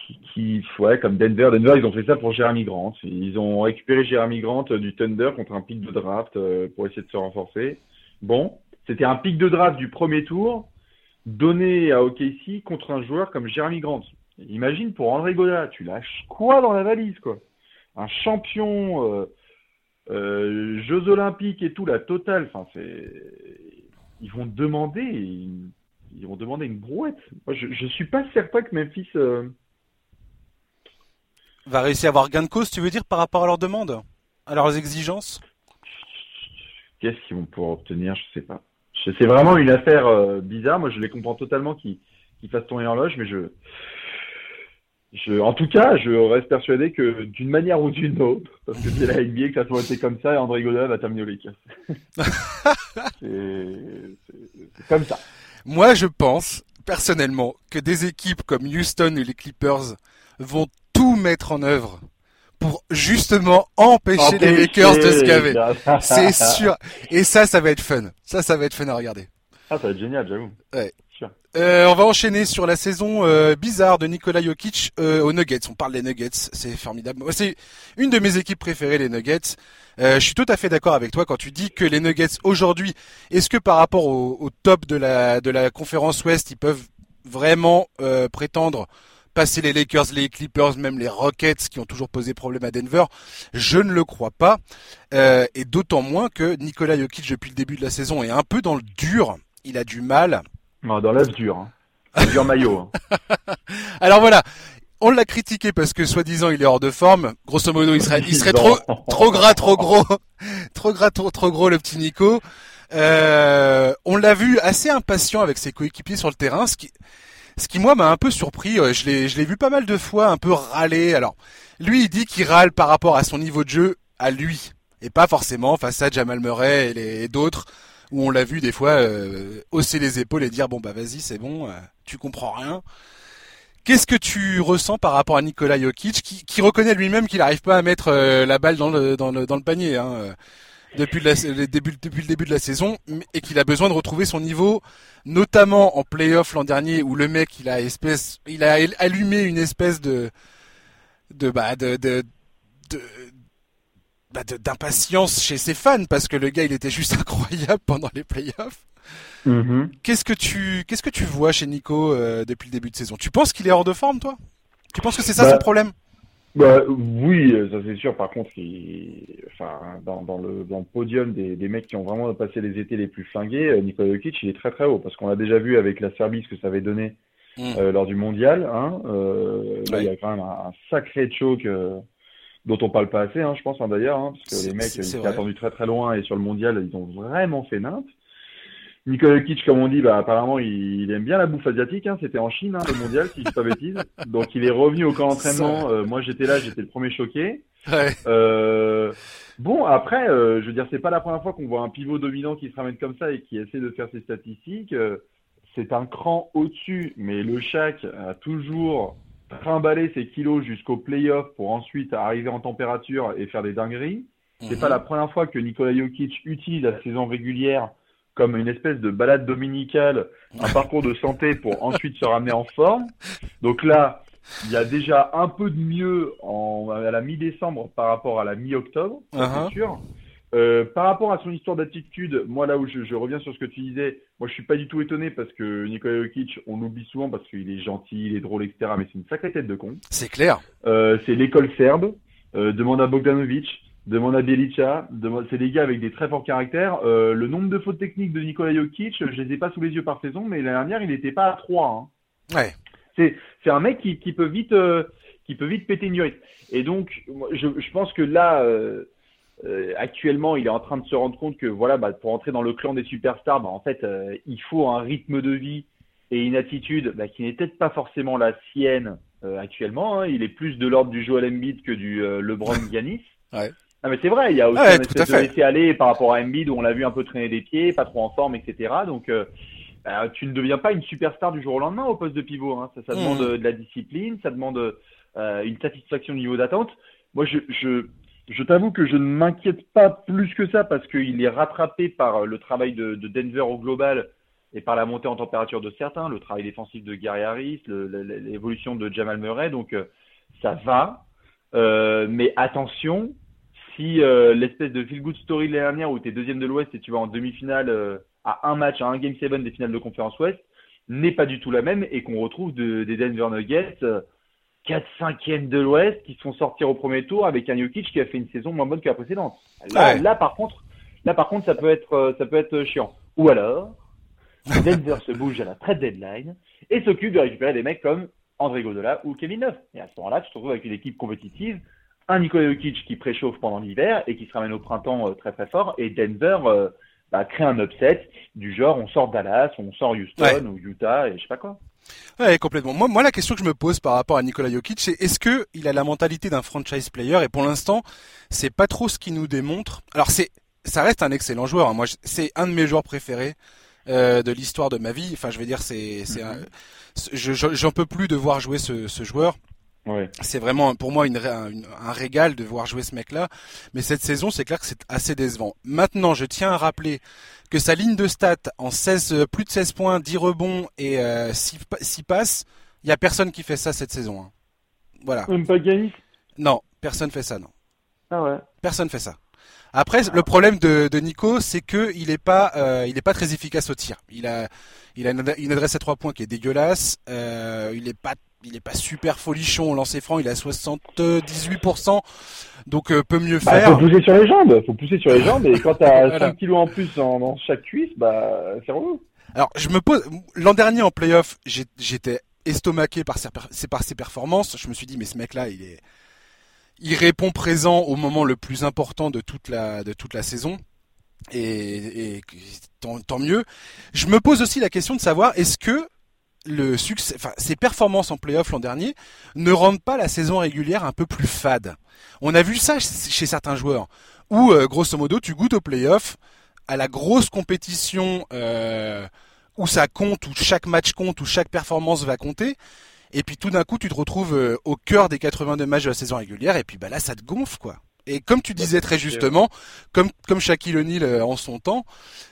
qui, qui, ouais, comme Denver, Denver, ils ont fait ça pour Jeremy Grant. Ils ont récupéré Jeremy Grant euh, du Thunder contre un pic de draft euh, pour essayer de se renforcer. Bon, c'était un pic de draft du premier tour donné à OKC contre un joueur comme Jeremy Grant. Imagine pour André Godin, tu lâches quoi dans la valise, quoi? Un champion, euh, euh, Jeux Olympiques et tout, la totale. Enfin, c'est, ils vont demander ils vont demander une brouette. Moi, je, je suis pas certain que Memphis euh... va réussir à avoir gain de cause, tu veux dire, par rapport à leurs demandes, à leurs exigences? Qu'est-ce qu'ils vont pouvoir obtenir Je sais pas. C'est vraiment une affaire euh, bizarre. Moi, je les comprends totalement qu'ils qu fassent tourner l'horloge, mais je, je, en tout cas, je reste persuadé que d'une manière ou d'une autre, parce que c'est la NBA que ça soit été comme ça, et André Godin va terminer au Lakers. [LAUGHS] c'est comme ça. Moi, je pense, personnellement, que des équipes comme Houston et les Clippers vont tout mettre en œuvre pour justement empêcher, les Lakers de se gaver. C'est sûr. Et ça, ça va être fun. Ça, ça va être fun à regarder. Ah, ça va être génial, j'avoue. Ouais. Euh, on va enchaîner sur la saison euh, bizarre de Nikola Jokic euh, aux Nuggets. On parle des Nuggets, c'est formidable. C'est une de mes équipes préférées, les Nuggets. je suis tout à fait d'accord avec toi quand tu dis que les Nuggets aujourd'hui, est-ce que par rapport au, top de la de la conférence Ouest, ils peuvent vraiment prétendre passer les Lakers, les Clippers, même les Rockets qui ont toujours posé problème à Denver? Je ne le crois pas. et d'autant moins que Nikola Jokic depuis le début de la saison est un peu dans le dur. Il a du mal dans l'œuf dur. Hein. Dur maillot. Hein. [LAUGHS] Alors voilà, on l'a critiqué parce que soi-disant il est hors de forme. Grosso modo, il serait, il serait trop, [LAUGHS] trop gras, trop gros, [LAUGHS] trop gras, trop, trop gros le petit Nico. Euh, on l'a vu assez impatient avec ses coéquipiers sur le terrain, ce qui, ce qui moi m'a un peu surpris. Je l'ai, je l'ai vu pas mal de fois un peu râler. Alors, lui, il dit qu'il râle par rapport à son niveau de jeu à lui et pas forcément face à Jamal Murray et, et d'autres où on l'a vu des fois euh, hausser les épaules et dire bon bah vas-y c'est bon, euh, tu comprends rien. Qu'est-ce que tu ressens par rapport à Nikola Jokic, qui, reconnaît lui-même qu'il n'arrive pas à mettre euh, la balle dans le, dans le, dans le panier hein, depuis, le début, depuis le début de la saison, et qu'il a besoin de retrouver son niveau, notamment en playoff l'an dernier, où le mec il a espèce, il a allumé une espèce de de bah de bah, d'impatience chez ses fans parce que le gars il était juste [LAUGHS] incroyable pendant les playoffs. Mm-hmm. Qu'est-ce que tu qu'est-ce que tu vois chez Nico euh, depuis le début de saison? Tu penses qu'il est hors de forme toi? Tu penses que c'est ça bah, son problème? bah, oui, ça c'est sûr. Par contre, enfin, dans, dans, le, dans le podium des, des mecs qui ont vraiment passé les étés les plus flingués, euh, Nikola Jokic, il est très très haut parce qu'on a déjà vu avec la Serbie ce que ça avait donné mm. euh, lors du mondial. Hein, là, il y a quand même un, sacré choke dont on parle pas assez, hein, je pense hein, d'ailleurs, hein, parce que les mecs, ils étaient attendus très très loin et sur le mondial, ils ont vraiment fait nimp. Nicolas Kitsch, comme on dit, bah, apparemment, il, aime bien la bouffe asiatique. Hein, C'était en Chine, hein, le mondial, si je dis pas bêtise. Donc, il est revenu au camp d'entraînement. Euh, moi, j'étais là, j'étais le premier choqué. Ouais. Euh, bon, après, euh, je veux dire, c'est pas la première fois qu'on voit un pivot dominant qui se ramène comme ça et qui essaie de faire ses statistiques. C'est un cran au-dessus, mais le Shaq a toujours trimballer ses kilos jusqu'au playoff pour ensuite arriver en température et faire des dingueries. C'est mhm. pas la première fois que Nikola Jokic utilise la saison régulière comme une espèce de balade dominicale, un parcours de santé pour ensuite se ramener en forme. Donc là, il y a déjà un peu de mieux en, à la mi-décembre par rapport à la mi-octobre, c'est uh-huh. sûr. Euh, par rapport à son histoire d'attitude, moi là où je, je, reviens sur ce que tu disais, moi je suis pas du tout étonné parce que Nikola Jokic, on l'oublie souvent parce qu'il est gentil, il est drôle, etc. Mais c'est une sacrée tête de con. C'est clair. Euh, c'est l'école serbe. Euh, demande à Bogdanovic, demande à Bjelica. C'est des gars avec des très forts caractères. Euh, le nombre de fautes techniques de Nikola Jokic, je les ai pas sous les yeux par saison, mais l'année dernière il n'était pas à 3. Hein. Ouais. C'est c'est un mec qui, qui peut vite euh, qui peut vite péter une durite. Et donc je, je pense que là euh, euh, actuellement il est en train de se rendre compte que voilà bah, pour entrer dans le clan des superstars bah, en fait il faut un rythme de vie et une attitude bah, qui n'est peut-être pas forcément la sienne actuellement. Hein. Il est plus de l'ordre du Joel Embiid que du LeBron [LAUGHS] Giannis. ouais. Ah mais c'est vrai, il y a aussi un espèce de laisser aller par rapport à Embiid où on l'a vu un peu traîner des pieds, pas trop en forme, etc. Donc euh, tu ne deviens pas une superstar du jour au lendemain au poste de pivot. Hein. Ça, ça mmh. demande de la discipline, ça demande euh, une satisfaction au niveau d'attente. Moi, je, je, je t'avoue que je ne m'inquiète pas plus que ça parce qu'il est rattrapé par le travail de, de, Denver au global et par la montée en température de certains, le travail défensif de Gary Harris, l'évolution de Jamal Murray. Donc euh, ça va, euh, mais attention, si euh, l'espèce de feel good story de l'année dernière où tu es deuxième de l'Ouest et tu vas en demi-finale euh, à un match, à un Game 7 des finales de conférence Ouest, n'est pas du tout la même et qu'on retrouve des Denver Nuggets 4 5 e de l'Ouest qui sont sortis au premier tour avec un Jokic qui a fait une saison moins bonne que la précédente. Là, par contre, là par contre ça peut être euh, ça peut être chiant. Ou alors [LAUGHS] Denver se bouge à la trade deadline et s'occupe de récupérer des mecs comme André Godola ou Kevin Love. Et à ce moment-là, tu te retrouves avec une équipe compétitive un Nikola Jokic qui préchauffe pendant l'hiver et qui se ramène au printemps euh, très très fort, et Denver euh, bah, crée un upset du genre on sort Dallas, on sort Houston ou Utah et je sais pas quoi. Ouais, complètement. Moi, moi, la question que je me pose par rapport à Nikola Jokic, c'est est-ce que il a la mentalité d'un franchise player? Et pour l'instant, c'est pas trop ce qu'il nous démontre. Alors, c'est, ça reste un excellent joueur. Hein. Moi, c'est un de mes joueurs préférés euh, de l'histoire de ma vie. Enfin, je veux dire, c'est, c'est, mm-hmm. j'en peux plus de voir jouer ce, ce joueur. C'est vraiment pour moi une, un régal de voir jouer ce mec-là. Mais cette saison, c'est clair que c'est assez décevant. Maintenant, je tiens à rappeler que sa ligne de stats en 16, euh, plus de 16 points, 10 rebonds et euh, 6, passes, il y a personne qui fait ça cette saison. Hein. Voilà. Même pas Ganis Non, personne fait ça, non. Ah ouais. Personne fait ça. Après, le problème de, de Nico, c'est que il est pas, euh, il est pas très efficace au tir. Il a, il a une, adresse à trois points qui est dégueulasse. Euh, il est pas il est pas super folichon au lancer franc, il a 78%, donc euh, peut mieux bah, faire. faut pousser sur les jambes, faut pousser sur les jambes, et quand t'as [LAUGHS] 5 kilos en plus dans chaque cuisse, bah c'est relou. Alors je me pose, l'an dernier en playoff, j'étais estomaqué par ses, par ses performances, je me suis dit mais ce mec-là, il est, il répond présent au moment le plus important de toute la, de toute la saison. Et, et tant, mieux. Je me pose aussi la question de savoir est-ce que le succès, enfin, ses performances en playoff l'an dernier ne rendent pas la saison régulière un peu plus fade? On a vu ça chez certains joueurs, où euh, grosso modo tu goûtes au playoff, à la grosse compétition euh, où ça compte, où chaque match compte, où chaque performance va compter, et puis tout d'un coup tu te retrouves euh, au cœur des 82 matchs de la saison régulière, et puis bah là ça te gonfle quoi. Et comme tu disais très justement, comme comme Shaquille O'Neal en son temps,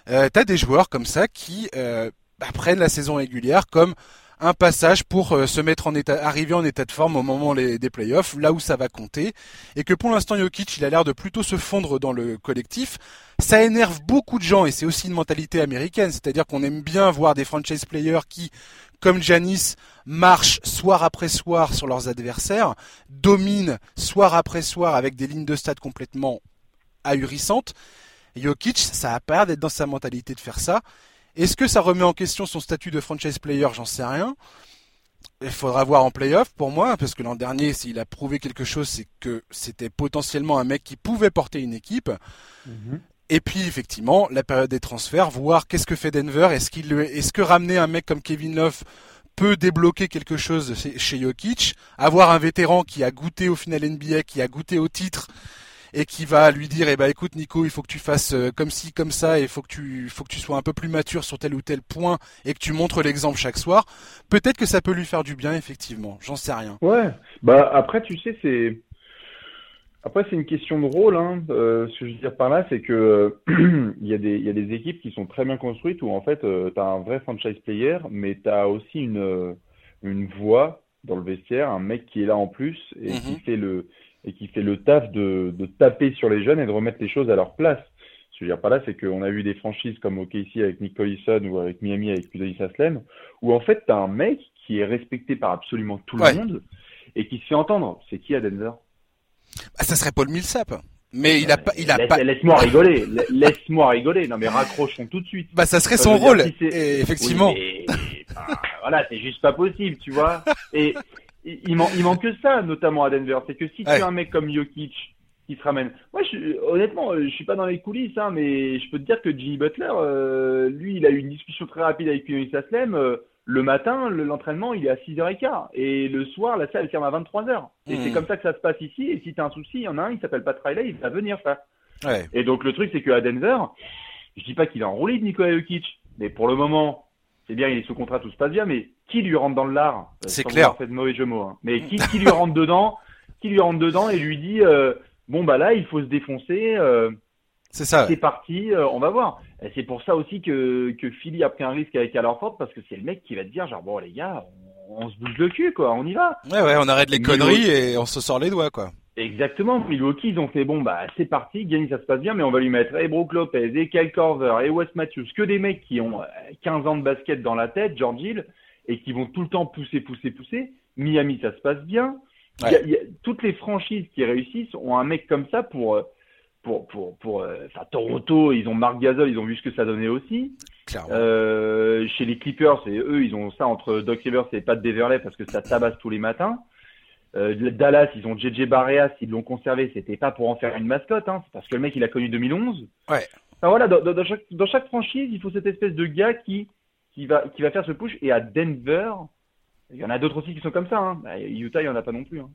euh, t'as des joueurs comme ça qui bah, prennent la saison régulière comme un passage pour euh, se mettre en état, arriver en état de forme au moment des playoffs, là où ça va compter, et que pour l'instant Jokic, il a l'air de plutôt se fondre dans le collectif. Ça énerve beaucoup de gens et c'est aussi une mentalité américaine, c'est-à-dire qu'on aime bien voir des franchise players qui, comme Janis, marchent soir après soir sur leurs adversaires, dominent soir après soir avec des lignes de stade complètement ahurissantes. Jokic, ça a pas l'air d'être dans sa mentalité de faire ça. Est-ce que ça remet en question son statut de franchise player? J'en sais rien. Il faudra voir en playoff pour moi, parce que l'an dernier, s'il a prouvé quelque chose, c'est que c'était potentiellement un mec qui pouvait porter une équipe. Mhm. Et puis effectivement, la période des transferts, voir qu'est-ce que fait Denver. Est-ce qu'il, est-ce que ramener un mec comme Kevin Love peut débloquer quelque chose chez Jokic Avoir un vétéran qui a goûté au final NBA, qui a goûté au titre et qui va lui dire eh ben écoute Nico il faut que tu fasses euh, comme ci comme ça et il faut que tu faut que tu sois un peu plus mature sur tel ou tel point et que tu montres l'exemple chaque soir peut-être que ça peut lui faire du bien effectivement j'en sais rien ouais bah après tu sais c'est après, c'est une question de rôle. Hein. Euh, ce que je veux dire par là, c'est que [CLEARS THROAT] il, y a des, y a des équipes qui sont très bien construites où en fait, euh, tu as un vrai franchise player, mais tu as aussi une, une voix dans le vestiaire, un mec qui est là en plus et qui mm-hmm. fait le et qui fait le taf de, de, taper sur les jeunes et de remettre les choses à leur place. Ce que je veux dire par là, c'est qu'on a vu des franchises comme OKC avec Nick Collison ou avec Miami avec Udonis Aslem, où en fait, tu as un mec qui est respecté par absolument tout le monde et qui se fait entendre. C'est qui à Denver bah, Ça serait Paul Millsap. Mais il a pas, il a laisse, pas. Laisse-moi rigoler, laisse-moi rigoler. Non mais raccrochons tout de suite. Bah ça serait son rôle. effectivement. voilà, c'est juste pas possible, tu vois. Et il, il, manque que ça, notamment à Denver. C'est que si tu as un mec comme Jokic qui se ramène. Moi, je, honnêtement, je suis pas dans les coulisses, hein, mais je peux te dire que Jimmy Butler, euh, lui, il a eu une discussion très rapide avec Unis Aslem. Euh, le matin, l'entraînement, il est à 6h15. Et le soir, la salle ferme à 23h. Et c'est hmm. comme ça que ça se passe ici. Et si tu as un souci, il y en a un, il s'appelle Pat Riley, il va venir faire. Ouais. Et donc, le truc, c'est qu'à Denver, je dis pas qu'il est enroulé de Nikola Jokic, mais pour le moment, c'est bien, il est sous contrat, tout se passe bien, mais qui lui rentre dans le lard? C'est clair. fait de mauvais jeux mots. Hein. Mais qui, [LAUGHS] qui lui rentre dedans? Qui lui rentre dedans et lui dit euh, bon bah là, il faut se défoncer. Euh, c'est ça. C'est parti, euh, on va voir. Et c'est pour ça aussi que, que Philly a pris un risque avec Alorford parce que c'est le mec qui va te dire genre bon les gars, on, se bouge le cul quoi, on y va. Ouais ouais, on arrête les conneries et on se sort les doigts quoi. Exactement. Milwaukee, ils ont fait bon bah c'est parti, gagne ça se passe bien, mais on va lui mettre et Brook Lopez, et Kyle Corver, et Wes Matthews, que des mecs qui ont 15 euh, ans de basket dans la tête, George Hill, et qui vont tout le temps pousser, pousser, pousser. Miami, ça se passe bien. Il y a, y a, toutes les franchises qui réussissent ont un mec comme ça pour euh, pour pour pour euh, Toronto ils ont Marc Gasol ils ont vu ce que ça donnait aussi euh, chez les Clippers et eux ils ont ça entre Doc Rivers et Pat Beverley parce que ça tabasse tous les matins euh, Dallas ils ont JJ Barreas ils l'ont conservé c'était pas pour en faire une mascotte hein, c'est parce que le mec il a connu 2011 ouais enfin, voilà dans, dans, chaque, dans chaque franchise il faut cette espèce de gars qui qui va qui va faire ce push et à Denver il y en a d'autres aussi qui sont comme ça. Hein. Bah, Utah, il n'y en a pas non plus. Hein.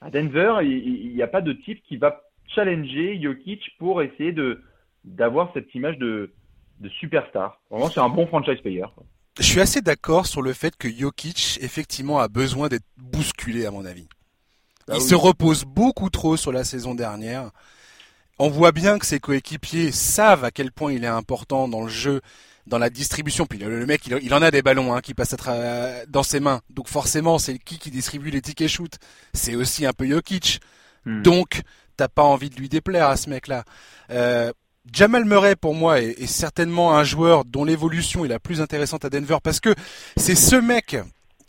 À Denver, il n'y a pas de type qui va challenger Jokic pour essayer de d'avoir cette image de, de superstar. Vraiment, c'est un bon franchise player. Je suis assez d'accord sur le fait que Jokic, effectivement, a besoin d'être bousculé, à mon avis. Bah il se repose beaucoup trop sur la saison dernière. On voit bien que ses coéquipiers savent à quel point il est important dans le jeu dans la distribution. Puis le, mec, il, en a des ballons hein, qui passent dans ses mains. Donc forcément, c'est qui qui distribue les tickets shoot C'est aussi un peu Jokic. Hmm. Donc, t'as pas envie de lui déplaire à ce mec-là. Euh, Jamal Murray, pour moi, est, certainement un joueur dont l'évolution est la plus intéressante à Denver parce que c'est ce mec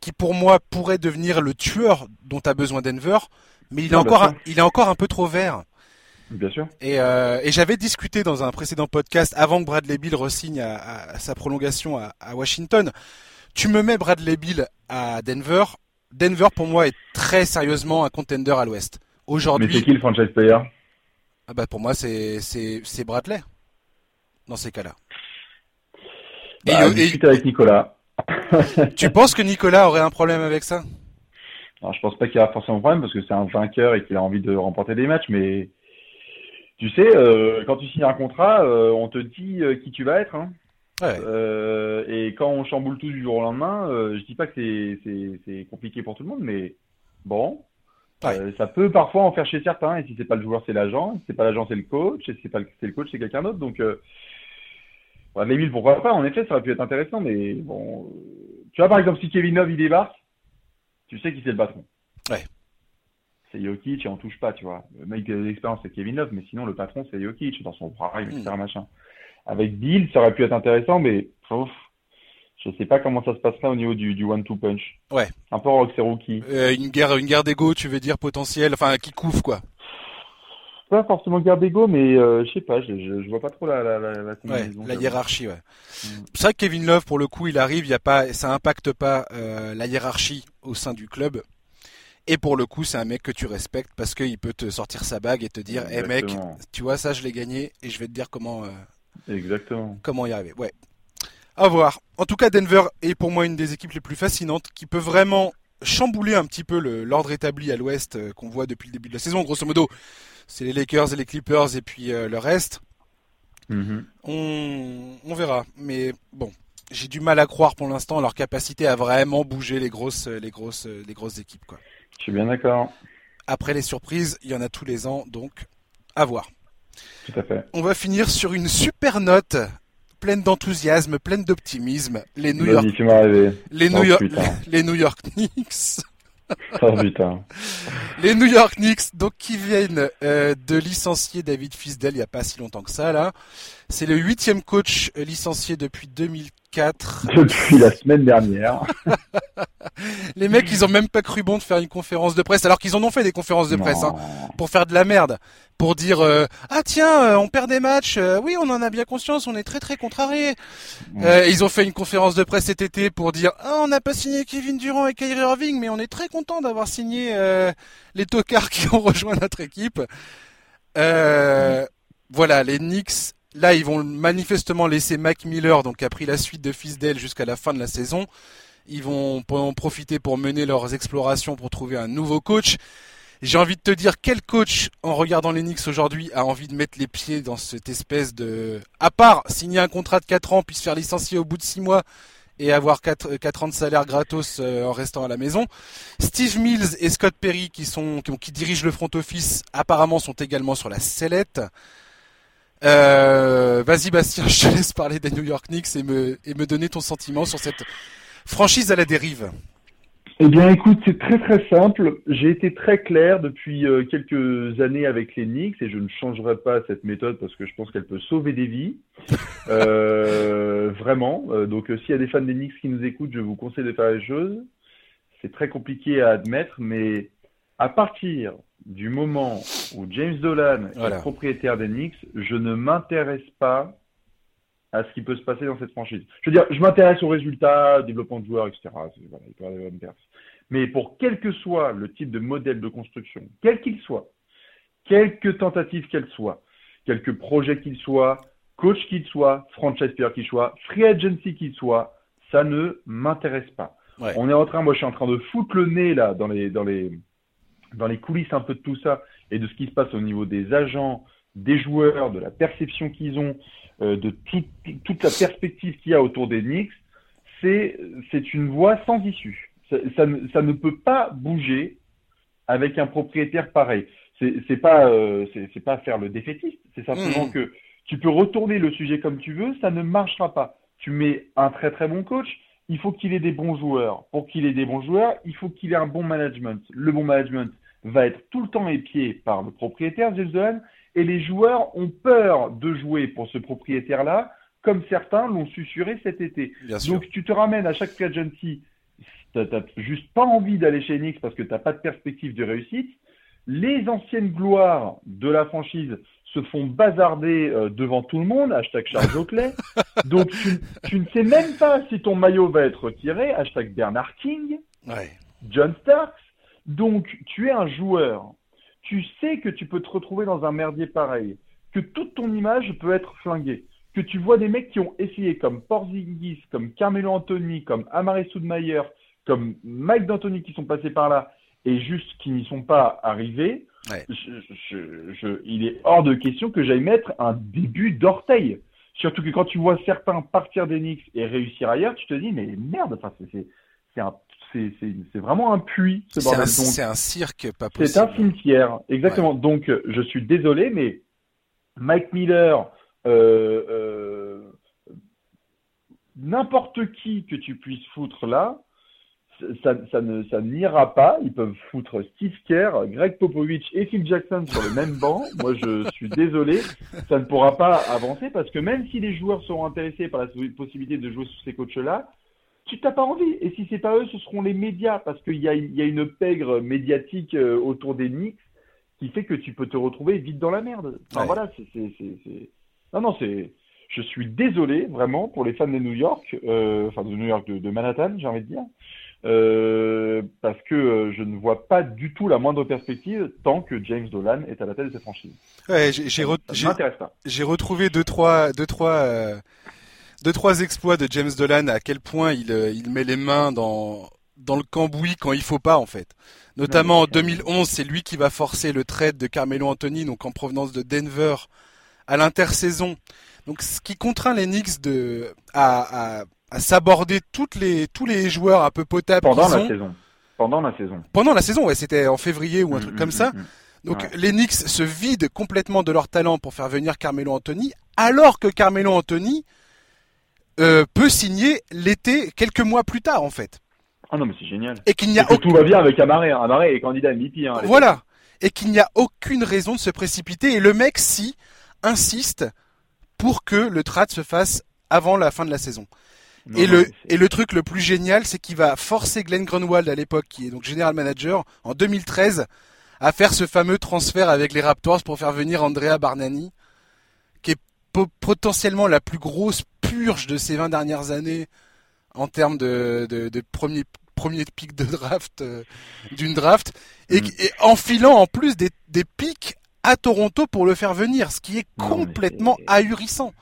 qui, pour moi, pourrait devenir le tueur dont a besoin Denver, mais il est, encore il est encore un peu trop vert. Bien sûr. Et, euh, et j'avais discuté dans un précédent podcast avant que Bradley Bill resigne à, à, sa prolongation à, à, Washington. Tu me mets Bradley Bill à Denver. Denver pour moi est très sérieusement un contender à l'Ouest. Aujourd'hui. Mais c'est qui le franchise player? Ah bah pour moi c'est c'est c'est Bradley dans ces cas-là. Bah, et, et, avec Nicolas. [LAUGHS] tu penses que Nicolas aurait un problème avec ça? Alors, je pense pas qu'il y aura forcément un problème parce que c'est un vainqueur et qu'il a envie de remporter des matchs, mais tu sais, euh, quand tu signes un contrat, euh, on te dit euh, qui tu vas être. Hein. et quand on chamboule tout du jour au lendemain, je dis pas que c'est compliqué pour tout le monde, mais bon, ça peut parfois en faire chez certains. Et si c'est pas le joueur, c'est l'agent. Si c'est pas l'agent, c'est le coach. Et si c'est pas c'est le coach, c'est quelqu'un d'autre. Donc, euh, ouais, pourquoi pas En effet, ça aurait pu être intéressant, mais bon, tu vois par exemple si Kevin Love il débarque, tu sais qui c'est le patron. Ouais c'est Jokic et on touche pas, tu vois. Le mec de l'expérience, c'est Kevin Love, mais sinon, le patron, c'est Jokic dans son prime, etc., mm. machin. Avec Bill, ça aurait pu être intéressant, mais, je sais pas comment ça se passerait au niveau du, du one-two punch. Ouais. Un peu c'est rookie. Euh, une guerre, une guerre d'ego, tu veux dire, potentielle, enfin, qui couvre, quoi. Pas forcément guerre d'ego, mais euh, je sais pas, je, je, vois pas trop la, la, la, la ouais, la hiérarchie, ouais. Mm. C'est vrai que Kevin Love, pour le coup, il arrive, il y a pas, ça impacte pas euh, la hiérarchie au sein du club. Et pour le coup, c'est un mec que tu respectes parce qu'il peut te sortir sa bague et te dire, hé mec, tu vois ça, je l'ai gagné et je vais te dire comment. Euh, Exactement. Comment y arriver. Ouais. À voir. En tout cas, Denver est pour moi une des équipes les plus fascinantes qui peut vraiment chambouler un petit peu l'ordre établi à l'Ouest euh, qu'on voit depuis le début de la saison. Grosso modo, c'est les Lakers et les Clippers et puis euh, le reste. Mm-hmm. on, on verra. Mais bon, j'ai du mal à croire pour l'instant leur capacité à vraiment bouger les grosses, les grosses, les grosses équipes, quoi. Je suis bien d'accord. Après les surprises, il y en a tous les ans, donc à voir. Tout à fait. On va finir sur une super note, pleine d'enthousiasme, pleine d'optimisme. Les New York, les New oh, York, [LAUGHS] les New York Knicks. [LAUGHS] Oh putain. [LAUGHS] Les New York Knicks, donc qui viennent euh, de licencier David Fisdale il n'y a pas si longtemps que ça là. C'est le huitième coach euh, licencié depuis 2004. Depuis la semaine dernière. les mecs, ils ont même pas cru bon de faire une conférence de presse, alors qu'ils en ont fait des conférences de presse, hein, pour faire de la merde, pour dire euh, ah tiens, euh, on perd des matchs, euh, oui, on en a bien conscience, on est très très contrarié. ils ont fait une conférence de presse cet été pour dire ah on n'a pas signé Kevin Durant et Kyrie Irving, mais on est très content d'avoir signé les tocards qui ont [LAUGHS] rejoint notre équipe. Voilà, les Knicks Là, ils vont manifestement laisser Mac Miller, donc qui a pris la suite de Fisdale jusqu'à la fin de la saison. Ils vont en profiter pour mener leurs explorations pour trouver un nouveau coach. J'ai envie de te dire quel coach, en regardant les Knicks aujourd'hui, a envie de mettre les pieds dans cette espèce de... À part signer un contrat de 4 ans, puis se faire licencier au bout de 6 mois et avoir 4, 4 ans de salaire gratos euh, en restant à la maison. Steve Mills et Scott Perry, qui, sont, qui, dirigent le front office, apparemment sont également sur la sellette. Euh, Vas-y Bastien, [LAUGHS] je te laisse parler des New York Knicks et me, et me donner ton sentiment sur cette franchise à la dérive. Eh bien écoute, c'est très très simple. J'ai été très clair depuis euh, quelques années avec les Knicks et je ne changerai pas cette méthode parce que je pense qu'elle peut sauver des vies. [LAUGHS] Euh, vraiment. Euh, donc s'il y a des fans des Knicks qui nous écoutent, je vous conseille de faire les choses. C'est très compliqué à admettre, mais à partir du moment où James Dolan est propriétaire d'Enix, je ne m'intéresse pas à ce qui peut se passer dans cette franchise. Je veux dire, je m'intéresse aux résultats, développement de joueurs, etc. Mais pour quel que soit le type de modèle de construction, quel qu'il soit, quelques tentatives qu'elles soient, quelques projets qu'ils soient, coach qu'il soit, franchise player qu'il soit, free agency qu'il soit, ça ne m'intéresse pas. On est en train, moi je suis en train de foutre le nez là dans les dans les dans les coulisses un peu de tout ça et de ce qui se passe au niveau des agents, des joueurs, de la perception qu'ils ont, euh, de toute la perspective qu'il y a autour des Knicks, c'est c'est une voie sans issue. Ça, ça, ne peut pas bouger avec un propriétaire pareil. C'est pas euh, c'est pas faire le défaitiste, c'est simplement mmh. que tu peux retourner le sujet comme tu veux, ça ne marchera pas. Tu mets un très très bon coach, il faut qu'il ait des bons joueurs. Pour qu'il ait des bons joueurs, il faut qu'il ait un bon management. Le bon management va être tout le temps épié par le propriétaire, James et les joueurs ont peur de jouer pour ce propriétaire-là, comme certains l'ont susurré cet été. Donc tu te ramènes à chaque free agency, tu n'as juste pas envie d'aller chez Nix parce que tu n'as pas de perspective de réussite. Les anciennes gloires de la franchise se font bazarder euh, devant tout le monde, hashtag Charles Oakley. [LAUGHS] Donc tu, ne sais même pas si ton maillot va être retiré, hashtag Bernard King, John Starks. Donc tu es un joueur, tu sais que tu peux te retrouver dans un merdier pareil, que toute ton image peut être flinguée, que tu vois des mecs qui ont essayé comme Porzingis, comme Carmelo Anthony, comme Amare Soudmayer, comme Mike D'Antoni qui sont passés par là et juste qui n'y sont pas arrivés, il est hors de question que j'aille mettre un début d'orteil. Surtout que quand tu vois certains partir d'Enix et réussir ailleurs, tu te dis, mais merde, enfin, c'est vraiment un puits, C'est un, cirque, pas possible. C'est un cimetière, exactement. Donc, je suis désolé, mais Mike Miller, euh, euh, n'importe qui que tu puisses foutre là, ça, ça ne ça n'ira pas. Ils peuvent foutre Steve Kerr, Greg Popovich et Phil Jackson sur le même banc. [LAUGHS] Moi, je suis désolé, ça ne pourra pas avancer parce que même si les joueurs seront intéressés par la possibilité de jouer sous ces coachs-là, tu t'as pas envie. Et si c'est pas eux, ce seront les médias parce qu'il y a, il y a une pègre médiatique euh, autour des Knicks qui fait que tu peux te retrouver vite dans la merde. Enfin, voilà, c'est, non, non, c'est, je suis désolé vraiment pour les fans de New York, euh, enfin de New York, de, de Manhattan, j'ai envie de dire. Euh, parce que je ne vois pas du tout la moindre perspective tant que James Dolan est à la tête de cette franchise. Ouais, j'ai retrouvé deux trois deux trois euh, deux trois exploits de James Dolan à quel point il il met les mains dans dans le cambouis quand il faut pas en fait. Notamment en 2011, c'est lui qui va forcer le trade de Carmelo Anthony donc en provenance de Denver à l'intersaison. Donc ce qui contraint les Knicks de à, à à s'aborder toutes les tous les joueurs un peu potables pendant la saison. Pendant la saison. Pendant la saison, ouais, c'était en février ou un mm, truc comme mm, ça. Mm, Donc les Knicks se vident complètement de leur talent pour faire venir Carmelo Anthony, alors que Carmelo Anthony euh, peut signer l'été quelques mois plus tard en fait. Ah non mais c'est génial. Et qu'il n'y a tout va bien avec Amaré. Hein. Amaré est candidat MVP. Hein, voilà. Et qu'il n'y a aucune raison de se précipiter. Et le mec, si, insiste pour que le trade se fasse avant la fin de la saison. et le et le truc le plus génial, c'est qu'il va forcer Glenn Grunwald à l'époque, qui est donc général manager, en 2013, à faire ce fameux transfert avec les Raptors pour faire venir Andrea Barnani, qui est potentiellement la plus grosse purge de ces 20 dernières années en termes de, de, de premier premier pic de draft euh, d'une draft et, mm. et, enfilant en plus des, des pics à Toronto pour le faire venir, ce qui est complètement ahurissant.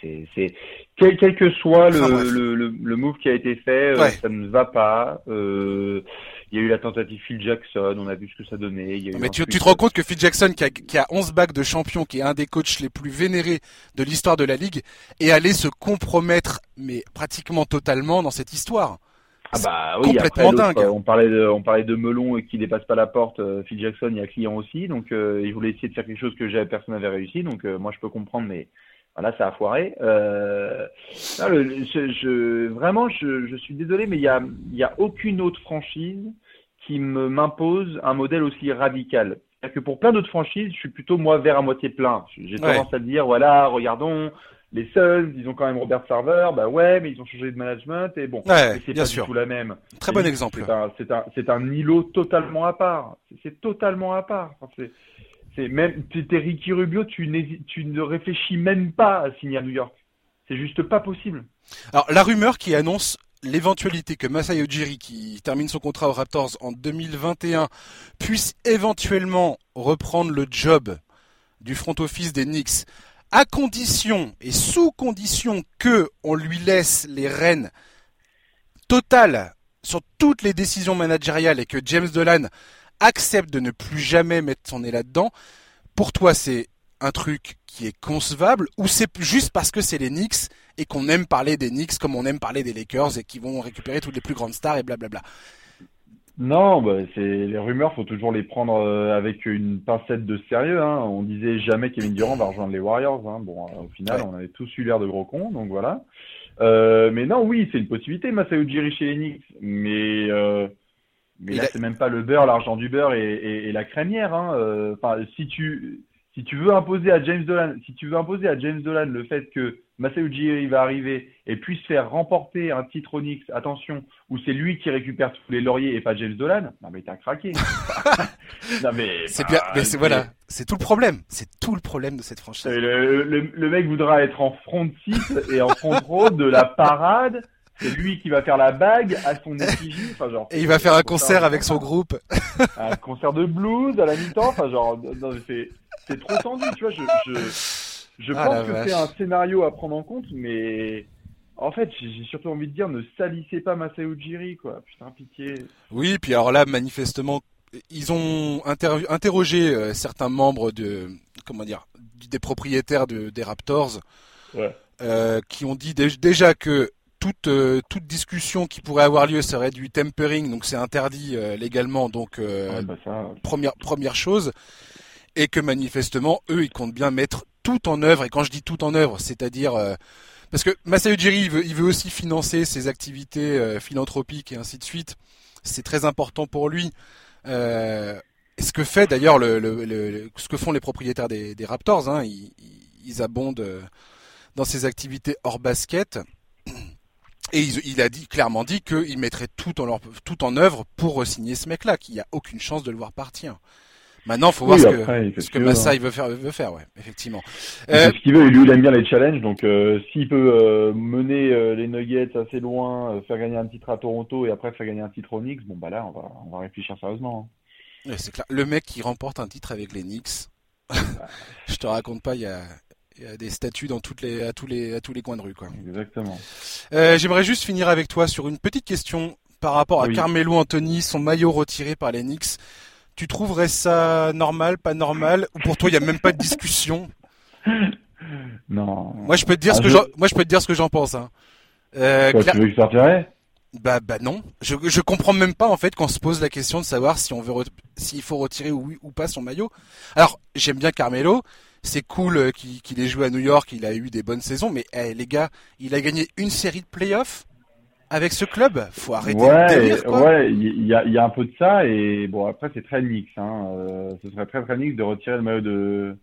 C'est, quel, quel, que soit le, le, le, move qui a été fait, euh, ça ne va pas. Euh, il y a eu la tentative Phil Jackson, on a vu ce que ça donnait. mais tu, tu, te rends compte que Phil Jackson, qui a, qui a 11 bacs de champion, qui est un des coachs les plus vénérés de l'histoire de la ligue, est allé se compromettre, mais pratiquement totalement dans cette histoire. Ah bah oui, complètement dingue. On parlait de, on parlait de melon qui dépasse pas la porte. Euh, Phil Jackson, il y a client aussi, donc euh, il voulait essayer de faire quelque chose que personne n'avait réussi. Donc euh, moi je peux comprendre, mais voilà, ça a foiré. Euh, je, je, vraiment, je, je, suis désolé, mais il y a, y a aucune autre franchise qui m'impose un modèle aussi radical. cest que pour plein d'autres franchises, je suis plutôt moi vers à moitié plein. J'ai tendance à dire voilà, regardons, les Suns, ils ont quand même Robert Sarver, bah ouais, mais ils ont changé de management et bon, c'est pas du tout la même. Très bon exemple. C'est un, c'est un, un, îlot totalement à part. C'est totalement à part. c'est, c'est même, t'es Ricky Rubio, tu, ne réfléchis même pas à signer à New York. C'est juste pas possible. Alors la rumeur qui annonce l'éventualité que Masai Ujiri, qui termine son contrat aux Raptors en 2021, puisse éventuellement reprendre le job du front office des Knicks à condition et sous condition que on lui laisse les rênes totales sur toutes les décisions managériales et que James Dolan accepte de ne plus jamais mettre son nez là-dedans, pour toi c'est un truc qui est concevable ou c'est juste parce que c'est les Knicks et qu'on aime parler des Knicks comme on aime parler des Lakers et qui vont récupérer toutes les plus grandes stars et blablabla. Non, bah, c'est les rumeurs, faut toujours les prendre euh, avec une pincette de sérieux. Hein. On disait jamais Kevin Durant va rejoindre les Warriors. Hein. Bon, au final, on avait tous eu l'air de gros cons, donc voilà. Euh, mais non, oui, c'est une possibilité, Masai Ujiri chez les Mais euh, mais là, c'est même pas le beurre, l'argent du beurre et, et, la crémière. Hein. Euh, enfin, si tu si tu veux imposer à James Dolan, si tu veux imposer à James Dolan le fait que Masai Ujiri va arriver et puisse faire remporter un titre Onyx, attention, où c'est lui qui récupère tous les lauriers et pas James Dolan, non mais t'as craqué. [LAUGHS] non mais c'est bien, mais c'est voilà, c'est tout le problème, c'est tout le problème de cette franchise. Le, le, mec voudra être en front site et en front row de la parade. C'est lui qui va faire la bague à son effigie. Enfin, genre, et il va faire un concert avec son groupe. un concert de blues à la mi-temps. Enfin, genre, c'est, trop tendu, tu vois. Je, je, je ah, pense que c'est un scénario à prendre en compte, mais en fait, j'ai surtout envie de dire, ne salissez pas Masai Ujiri, quoi. Putain, pitié. Oui, puis alors là, manifestement, ils ont interrogé euh, certains membres de, comment dire, des propriétaires de, des Raptors, ouais. euh, qui ont dit déjà que toute euh, toute discussion qui pourrait avoir lieu serait du tempering, donc c'est interdit euh, légalement, donc bah première première chose, et que manifestement eux ils comptent bien mettre tout en œuvre, et quand je dis tout en œuvre, c'est-à-dire euh, parce que Masayu Ujiri il veut, il veut aussi financer ses activités euh, philanthropiques et ainsi de suite. C'est très important pour lui. Euh, ce que fait d'ailleurs le, le, ce que font les propriétaires des, des Raptors, hein, ils, ils, abondent euh, dans ces activités hors basket. Et il, il a dit clairement dit qu'il mettrait tout en leur, tout en œuvre pour signer ce mec-là, qu'il n'y a aucune chance de le voir partir. Maintenant, faut voir ce que, ce que Massai veut faire, veut faire, ouais, effectivement. Euh, ce qu'il veut, lui, il aime bien les challenges, donc euh, s'il peut euh, mener euh, les Nuggets assez loin, faire gagner un titre à Toronto et après faire gagner un titre aux Knicks, bon bah là, on va, on va réfléchir sérieusement. Hein. c'est clair. Le mec qui remporte un titre avec les Knicks, [LAUGHS] je te raconte pas, il y a, il y a des statues dans toutes les, à tous les, à tous les coins de rue, quoi. Exactement. J'aimerais juste finir avec toi sur une petite question par rapport à Carmelo Anthony, son maillot retiré par les Knicks. Tu trouverais ça normal, pas normal? Ou pour toi, il n'y a même pas de discussion? Non. Moi, je peux te dire ce que moi, je peux te dire ce que j'en pense. Hein. Euh, tu veux que je bah, bah non. Je, je comprends même pas en fait qu'on se pose la question de savoir si on veut s'il faut retirer ou, ou pas son maillot. Alors j'aime bien Carmelo, c'est cool euh, qu'il ait joué à New York, il a eu des bonnes saisons, mais eh, les gars, il a gagné une série de playoffs avec ce club. Faut arrêter ouais, de Ouais, il y a, y a, un peu de ça et bon après c'est très mix. Hein. Euh, ce serait très très mix de retirer le maillot de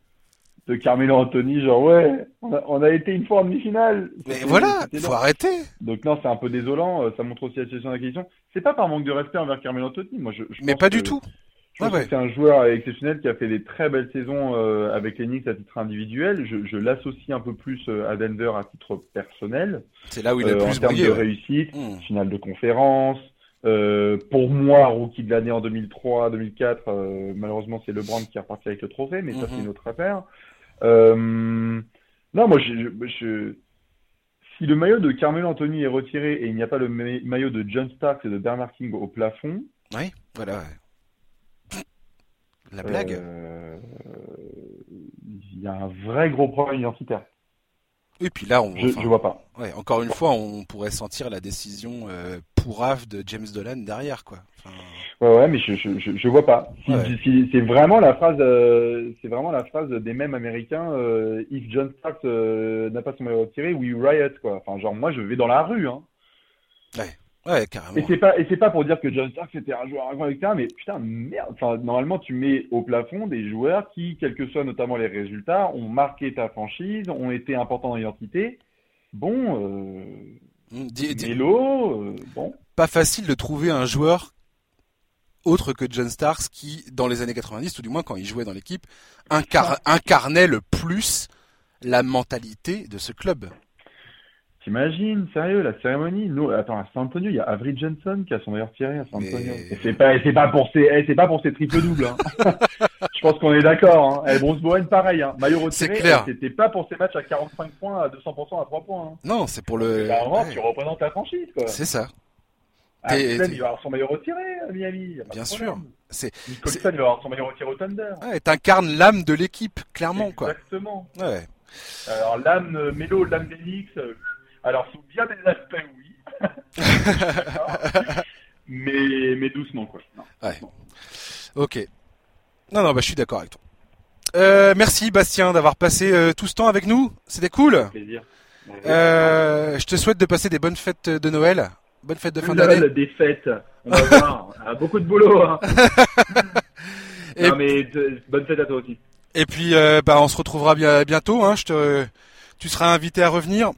de Carmelo Anthony, genre ouais, on a, été une fois en demi-finale. Mais voilà, il faut arrêter. Donc non, c'est un peu désolant. Euh, ça montre aussi la situation de la question. C'est pas par manque de respect envers Carmelo Anthony. Moi, je, mais pas du tout. Je pense que c'est un joueur exceptionnel qui a fait des très belles saisons euh, avec les Knicks à titre individuel. Je, je l'associe un peu plus euh, à Denver à titre personnel. C'est là où il a plus en termes de réussite, mmh. finale de conférence. Euh, pour moi, rookie de l'année en 2003-2004, euh, malheureusement c'est LeBron qui est reparti avec le trophée, mais ça c'est une mmh. autre affaire. Euh, non, moi, je, je, si le maillot de Carmelo Anthony est retiré et il n'y a pas le maillot de John Starks et de Bernard King au plafond. Oui, voilà. La blague? Euh, il y a un vrai gros problème identitaire. Et puis là, on, je, je vois pas. Ouais, encore une fois, on pourrait sentir la décision euh, pourrave de James Dolan derrière, quoi. Ouais, ouais, mais je, je, je, vois pas. c'est vraiment la phrase, euh, c'est vraiment la phrase des mêmes américains. Euh, If John Starks euh, n'a pas son maillot retiré, we riot, quoi. Enfin, genre moi, je vais dans la rue, hein. Ouais. Ouais, carrément. Et c'est pas, et c'est pas pour dire que John Stark c'était un joueur avec ça, mais putain, merde. Enfin, normalement, tu mets au plafond des joueurs qui, quels que soient notamment les résultats, ont marqué ta franchise, ont été importants dans l'identité. Bon, euh, Melo, euh, bon. Pas facile de trouver un joueur autre que John Starks qui, dans les années 90, tout du moins quand il jouait dans l'équipe, incarnait le plus la mentalité de ce club. T'imagines, sérieux, la cérémonie Nous, attends, à San Antonio, il y a Avery Johnson qui a son meilleur tiré à San Antonio. Et c'est pas, c'est pas pour ses, eh, c'est pas pour ses triples doubles. Hein. [LAUGHS] Je pense qu'on est d'accord. Hein. Eh, Bronze Bowen, pareil. Hein. Maillot retiré, c'était pas pour ses matchs à 45 points, à 200% à 3 points. Hein. Non, c'est pour le. Bah, tu représentes ta franchise, quoi. C'est ça. Ah, il va avoir son maillot retiré à Miami. Bien sûr. C'est. Nicholson, il va avoir son maillot retiré au Thunder. Ouais, t'incarnes l'âme de l'équipe, clairement, quoi. Exactement. Ouais. Alors l'âme euh, Mélo, l'âme. Euh, alors, sous bien des aspects, oui. [LAUGHS] mais, mais doucement, quoi. ouais. Ok. Non, non, bah, je suis d'accord avec toi. Euh, merci Bastien d'avoir passé euh, tout ce temps avec nous. C'était cool. Plaisir. Euh, je te souhaite de passer des bonnes fêtes de Noël. Bonnes fêtes de fin d'année. Des fêtes. On va voir. a [LAUGHS] beaucoup de boulot. Hein. [LAUGHS] Et... Non, mais bonne fête à toi aussi. Et puis, bah, on se retrouvera bien, bientôt. Hein. Je te, tu seras invité à revenir.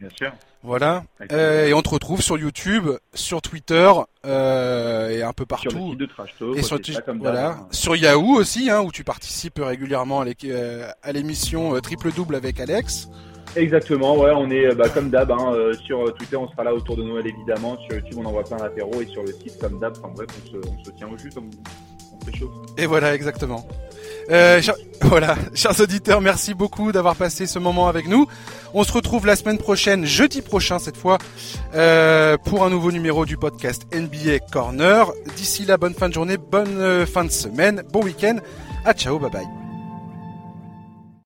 Bien sûr. Voilà. Euh, et on te retrouve sur YouTube, sur Twitter euh, et un peu partout. Sur le site de Trash Talk, et sur, voilà. Hein. sur Yahoo aussi, hein, où tu participes régulièrement à euh, l'émission euh, Triple Double avec Alex. Exactement, ouais, on est bah, comme d'hab. Hein, euh, sur Twitter, on sera là autour de Noël évidemment. Sur YouTube, on envoie plein d'apéros et sur le site, comme d'hab. Enfin bref, on se, on se tient au jus comme on fait chaud. Et voilà, exactement. Euh, [LAUGHS] voilà, chers auditeurs, merci beaucoup d'avoir passé ce moment avec nous. On se retrouve la semaine prochaine, jeudi prochain cette fois, euh, pour un nouveau numéro du podcast NBA Corner. D'ici là, bonne fin de journée, bonne euh, fin de semaine, bon week-end. À ciao, bye bye.